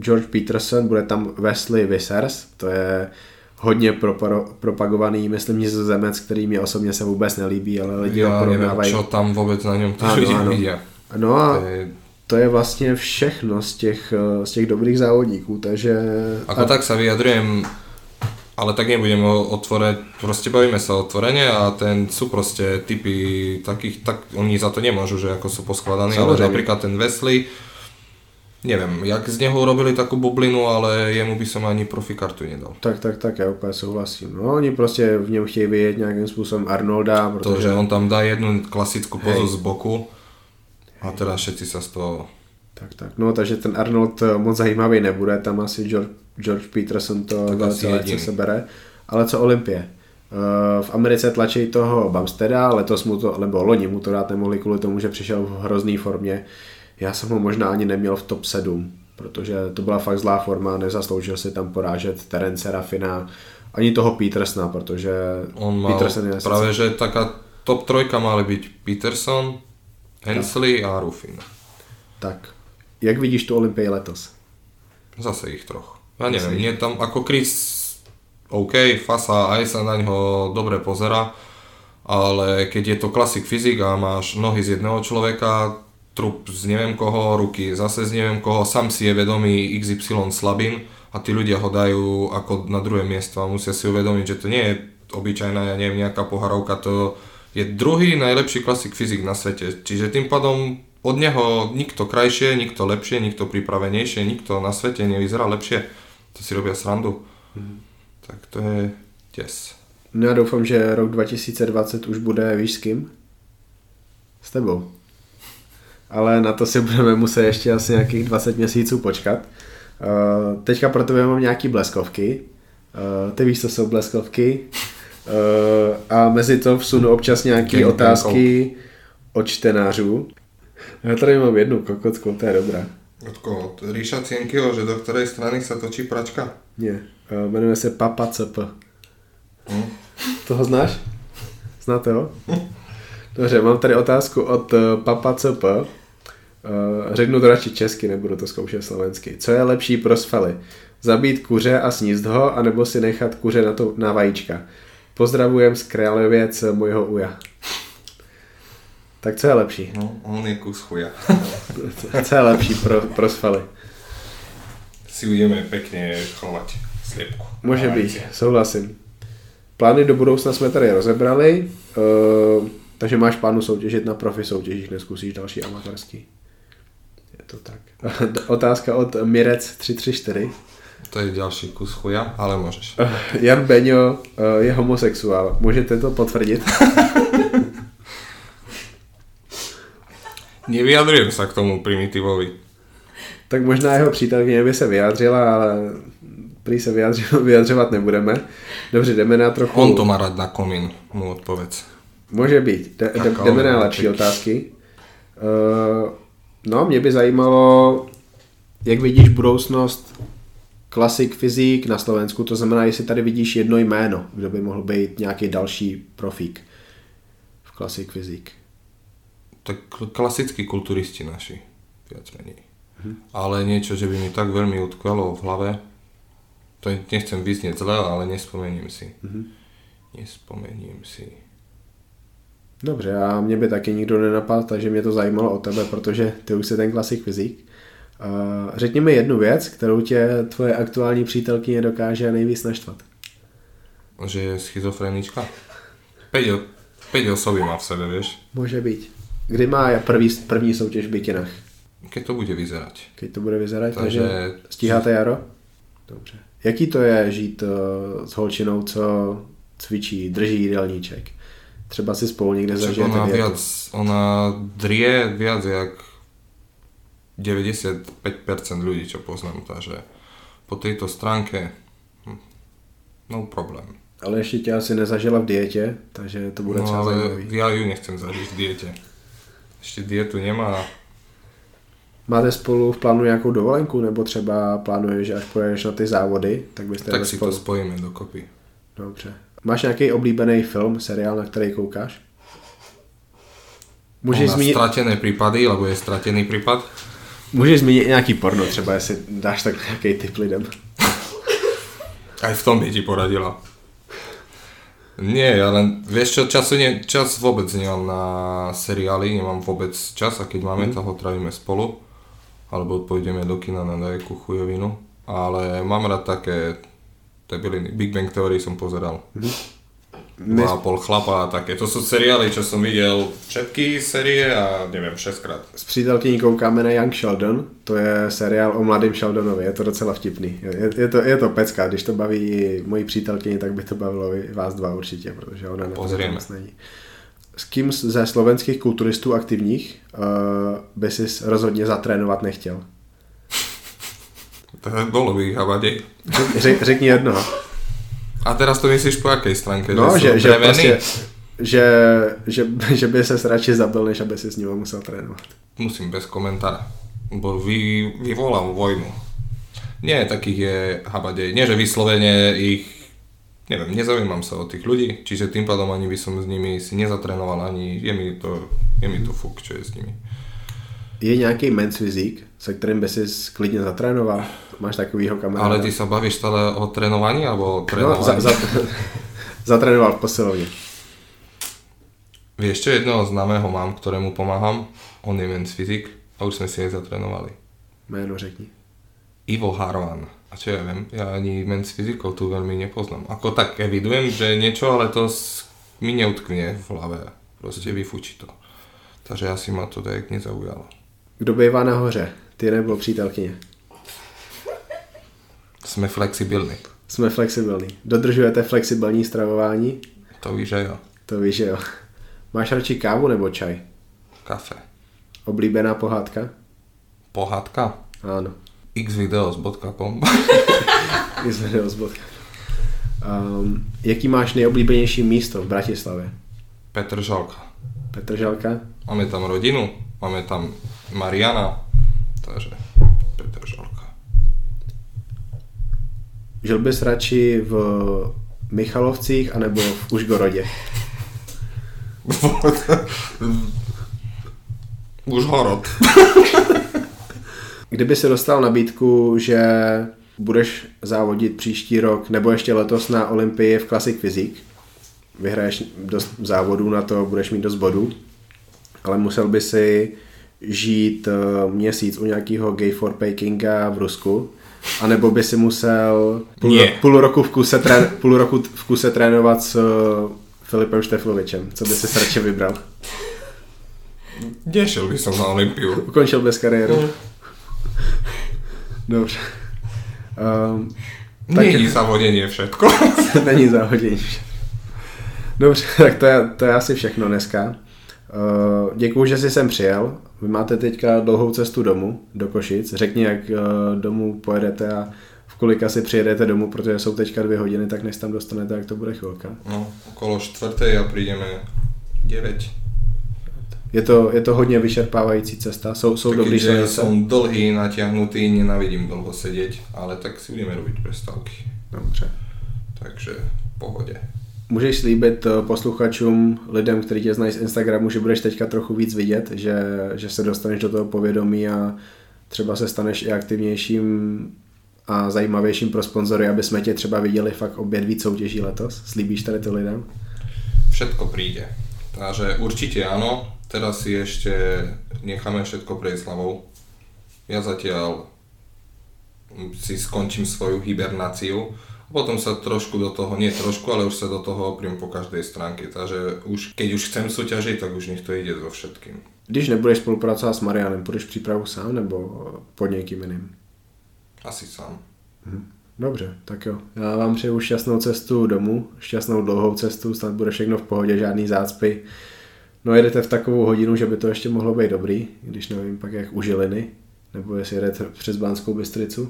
George Peterson, bude tam Wesley Wissers, to je hodně proparo, propagovaný, myslím, nizozemec, který mě osobně se vůbec nelíbí, ale lidi ja ho porovnávají. čo tam vôbec na tí Áno, ľudia áno. vidia. No a To je, to je vlastně všechno z těch, eh, z těch dobrých závodníků, takže... ako tak sa vyjadrujem, ale tak nebudem o- otvore, proste bavíme sa otvorene a ten sú proste typy takých, tak oni za to nemôžu, že ako sú poskladaní, ale napríklad ten Wesley, neviem, jak z neho urobili takú bublinu, ale jemu by som ani profikartu nedal. Tak, tak, tak, já úplně souhlasím. No, oni prostě v něm chtějí vyjet nějakým způsobem Arnolda, To, protože... že on tam dá jednu klasickú pozu Hej. z boku a teraz všetci sa z toho Tak, tak. No, takže ten Arnold eh, moc zajímavý nebude, tam asi George, George Peterson to Tak velice lehce sebere. Ale co Olympie? Eh, V Americe tlačí toho Bumsteda, letos mu to, nebo loni mu to dát nemohli kvůli tomu, že přišel v hrozný formě. Já jsem ho možná ani neměl v top 7, protože to byla fakt zlá forma, nezasloužil si tam porážet Terence Rafina, ani toho Petersona, protože On mal Peterson je práve, že taká top trojka mali byť Peterson, Hensley a Ruffin. Tak, jak vidíš tu Olympii letos? Zase ich troch. Ja neviem, nie tam ako Chris OK, Fasa aj sa na ňo dobre pozera, ale keď je to klasik fyzik a máš nohy z jedného človeka, trup z neviem koho, ruky zase z neviem koho, sám si je vedomý XY slabín a tí ľudia ho dajú ako na druhé miesto a musia si uvedomiť, že to nie je obyčajná, ja neviem, nejaká poharovka, to je druhý najlepší klasik fyzik na svete. Čiže tým pádom od neho nikto krajšie, nikto lepšie, nikto pripravenejšie, nikto na svete nevyzerá lepšie. To si robia srandu. Tak to je des. No já doufám, že rok 2020 už bude, víš s kým? S tebou. Ale na to si budeme muset ještě asi nějakých 20 měsíců počkat. Uh, teďka pro tebe mám nějaký bleskovky. Uh, ty víš, co jsou bleskovky. Uh, a mezi to vsunu občas nějaké otázky od čtenářů. Já tady mám jednu kokotku, to je dobrá. Od koho? Od Ríša Cienkyho, že do ktorej strany sa točí pračka? Nie, uh, jmenuje se Papa CP. Hm? Toho znáš? Znáte ho? Dobře, mám tady otázku od eh, Papa CP. Eh, Řeknu to radši česky, nebudu to zkoušet slovensky. Co je lepší pro svaly? Zabít kuře a sníst ho, anebo si nechat kuře na, to, na vajíčka? Pozdravujem z Králověc mojho uja. Tak co je lepší? No, on je kus chuja. Co je lepší pro, pro svaly? si budeme pekne chovať sliepku. Může být, souhlasím. Plány do budoucna jsme tady rozebrali, uh, takže máš plánu soutěžit na profi soutěžích, neskusíš další amatérský. Je to tak. Otázka od Mirec 334. To je ďalší kus chuja, ale môžeš. Jan Beňo je homosexuál. Můžete to potvrdit? Nevyjadrujem sa k tomu primitívovi. Tak možná jeho přítelkyně by se vyjádřila, ale prý se vyjadřovat nebudeme. Dobře, jdeme na trochu... On to má rád na komín, mu odpověď. Může být. De, de, jdeme na lepší otázky. Uh, no, mě by zajímalo, jak vidíš budoucnost klasik fyzik na Slovensku, to znamená, jestli tady vidíš jedno jméno, kdo by mohl být nějaký další profík v klasik fyzik. Tak klasickí kulturisti naši, viac menej. Mhm. Ale niečo, že by mi tak veľmi utkvelo v hlave, to nechcem vyznieť zle, ale nespomením si. Mhm. Nespomením si. Dobře, a mě by taky nikdo nenapadl, takže mě to zajímalo o tebe, protože ty už jsi ten klasik fyzik. Řekni mi jednu věc, kterou tě tvoje aktuální přítelkyně dokáže nejvíc naštvat. Že je schizofrenička? 5, 5 osoby má v sebe, vieš? Může být. Kdy má první, první soutěž v bikinách? Keď to bude vyzerať. Keď to bude vyzerať, takže, takže stíháte jaro? Dobře. Jaký to je žít uh, s holčinou, co cvičí, drží jídelníček? Třeba si spolu někde zažijete ona, viac, ona drie viac jak 95% ľudí, čo poznám, takže po tejto stránke hm, no problém. Ale ještě tě asi nezažila v dietě, takže to bude no, třeba ale zajímavý. ja ju nechcem zažiť v diete. Ešte dietu nemá. Máte spolu v plánu nějakou dovolenku, nebo třeba plánuješ, že až pojedeš na ty závody, tak byste Tak si spolu? to spojíme dokopy. Dobře. Máš nějaký oblíbený film, seriál, na který koukáš? Můžeš zmínit... stratené prípady, lebo je stratený prípad. Můžeš zmínit nějaký porno třeba, jestli dáš tak nějaký tip lidem. Aj v tom by ti poradila. Nie, ja len, vieš čo, času nie, čas vôbec nemám na seriály, nemám vôbec čas a keď máme, mm. tak ho trávime spolu. Alebo pôjdeme do kina na nejakú chujovinu. Ale mám rád také debiliny. Big Bang Theory som pozeral. Mm. Dva a pol chlapa a také. To sú seriály, čo som videl všetky série a neviem, 6 krát. S přítelkyní koukáme na Young Sheldon, to je seriál o mladém Sheldonovi, je to docela vtipný. Je, je, to, je to pecka, když to baví moji přítelkyni, tak by to bavilo i vás dva určitě, protože ona na to není. S kým ze slovenských kulturistů aktivních uh, by si rozhodně zatrénovat nechtěl? To bolo by ich Řek, řekni jednoho. A teraz to myslíš po jakej stránke? No, že, že, že prostě, že, že, že by se radši zabil, než aby si s ním musel trénovat. Musím bez komentára, bo vy, vyvolal vojnu. Nie, takých je habadej. Nie, že vyslovene ich, neviem, nezaujímam sa o tých ľudí, čiže tým pádom ani by som s nimi si nezatrénoval, ani je mi to, je mi to fuk, čo je s nimi. Je nějaký men's fyzik, se kterým by si klidně zatrénoval? Máš takovýho kamaráda? Ale ty sa bavíš stále o trénovaní alebo o trénovaní? No, za, za, zatrénoval v posilovni. Vieš čo, jednoho známeho mám, ktorému pomáham. On je men's fyzik a už sme si nezatrénovali. Jméno řekni. Ivo Harvan. A čo ja viem, ja ani men's fyzikov tu veľmi nepoznám. Ako tak evidujem, že niečo, ale to mi neutkne v hlave. Proste vyfučí to. Takže asi ma to tak nezaujalo. Kdo bývá nahoře? Ty nebo přítelkyně? Jsme flexibilní. Jsme flexibilní. Dodržujete flexibilní stravování? To víš, že jo. To víš, že jo. Máš radši kávu nebo čaj? Kafe. Oblíbená pohádka? Pohádka? Áno. xvideos.com xvideos.com um, Jaký máš nejoblíbenější místo v Bratislavě? Petr Žalka. Petr Žalka? Máme tam rodinu, máme tam Mariana, takže Petr Žalka. Žil bys radši v Michalovcích anebo v Užgorodě? Užhorod. Kdyby se dostal nabídku, že budeš závodit příští rok nebo ještě letos na Olympii v Classic Physique, vyhraješ dost závodů na to, budeš mít dost bodů, ale musel by si žít uh, měsíc u nějakého gay for pay kinga v Rusku anebo by si musel půl, půl, roku, v kuse trén, půl roku v kuse trénovat s uh, Filipem Šteflovičem. Co by si radši vybral? Nešel by som na Olympiu. Ukončil bez kariéru. Mm. Dobře. Um, tak Není závodění všetko. Není závodění Dobře, tak to je, to je asi všechno dneska. Uh, děkuju, že jsi sem přijel. Vy máte teďka dlouhou cestu domů, do Košic. Řekni, jak uh, domů pojedete a v kolik asi přijedete domů, protože jsou teďka dvě hodiny, tak než tam dostanete, jak to bude chvilka. No, okolo čtvrté a přijdeme 9 je to, je to hodně vyčerpávající cesta, jsou, jsou dobrý silnice. Som dlhý, natiahnutý, nenavidím dlho sedět, ale tak si budeme robiť prestávky. Dobře. Takže v pohodě. Můžeš slíbit eh, posluchačům, lidem, kteří tě znají z Instagramu, že budeš teďka trochu víc vidět, že, že se dostaneš do toho povědomí a třeba se staneš i aktivnějším a zajímavějším pro sponzory, aby jsme tě třeba viděli fakt obě víc soutěží letos? Slíbíš tady to lidem? Všetko príde. Takže určite áno teraz si ešte necháme všetko prejsť hlavou. Ja zatiaľ si skončím svoju hibernáciu potom sa trošku do toho, nie trošku, ale už sa do toho opriem po každej stránke. Takže už, keď už chcem súťažiť, tak už nech to ide so všetkým. Když nebudeš spolupracovat s Marianem, půjdeš přípravu sám nebo pod někým jiným? Asi sám. Mhm. Dobře, tak jo. Já vám přeju šťastnou cestu domů, šťastnou dlouhou cestu, snad bude všechno v pohodě, žádný zácpy. No jedete v takovou hodinu, že by to ještě mohlo být dobrý, když nevím pak jak u Žiliny, nebo jestli jedete přes Bánskou Bystricu.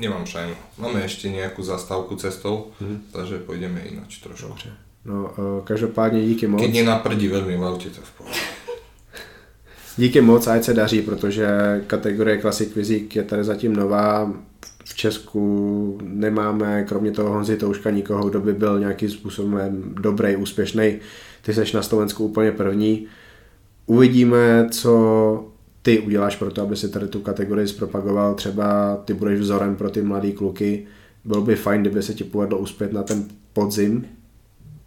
Nemám šajnu. Máme ještě nějakou zastávku cestou, hmm. takže půjdeme jinak trošku. Dobře. No, každopádně díky moc. Když naprdí velmi v autě, to v pohodě. Díky moc, ať se daří, protože kategorie Classic Physique je tady zatím nová. V Česku nemáme, kromě toho Honzi Touška, nikoho, kdo by byl nějakým způsobem dobrý, úspěšný ty seš na Slovensku úplně první. Uvidíme, co ty uděláš pro to, aby si tady tu kategorii zpropagoval. Třeba ty budeš vzorem pro ty mladé kluky. Bylo by fajn, kdyby se ti povedlo uspět na ten podzim.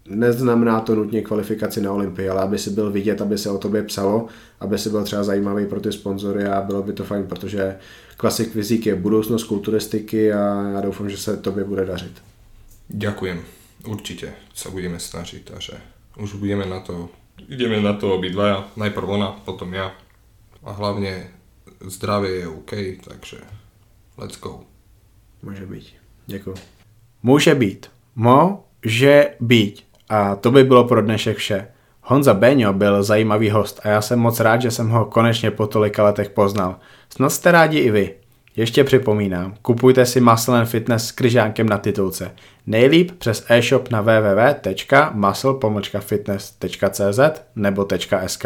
Neznamená to nutně kvalifikaci na Olympii, ale aby si byl vidět, aby se o tobě psalo, aby si byl třeba zajímavý pro ty sponzory a bylo by to fajn, protože klasik fyzik je budoucnost kulturistiky a já doufám, že se tobě bude dařit. Ďakujem. Určite sa budeme snažiť a že už budeme na to, ideme na to obidvaja, najprv ona, potom ja. A hlavne zdravie je OK, takže let's go. Může být. Děkuji. Může být. Může být. A to by bylo pro dnešek vše. Honza Beňo byl zajímavý host a já jsem moc rád, že jsem ho konečně po tolika letech poznal. Snad jste rádi i vy. Ještě připomínám, kupujte si Muscle Fitness s kryžánkem na titulce. Nejlíp přes e-shop na www.muscle-fitness.cz nebo .sk.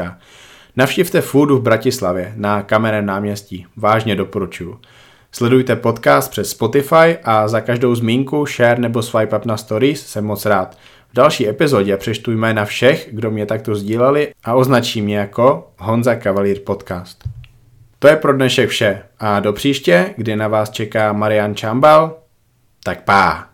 Navštivte Foodu v Bratislavě na Kamenem náměstí. Vážně doporučuji. Sledujte podcast přes Spotify a za každou zmínku, share nebo swipe up na stories jsem moc rád. V další epizodě přeštu jména všech, kdo mě takto sdíleli a označím mě jako Honza Cavalier Podcast. To je pro dnešek vše a do příště, kdy na vás čeká Marian Čambal, tak pá.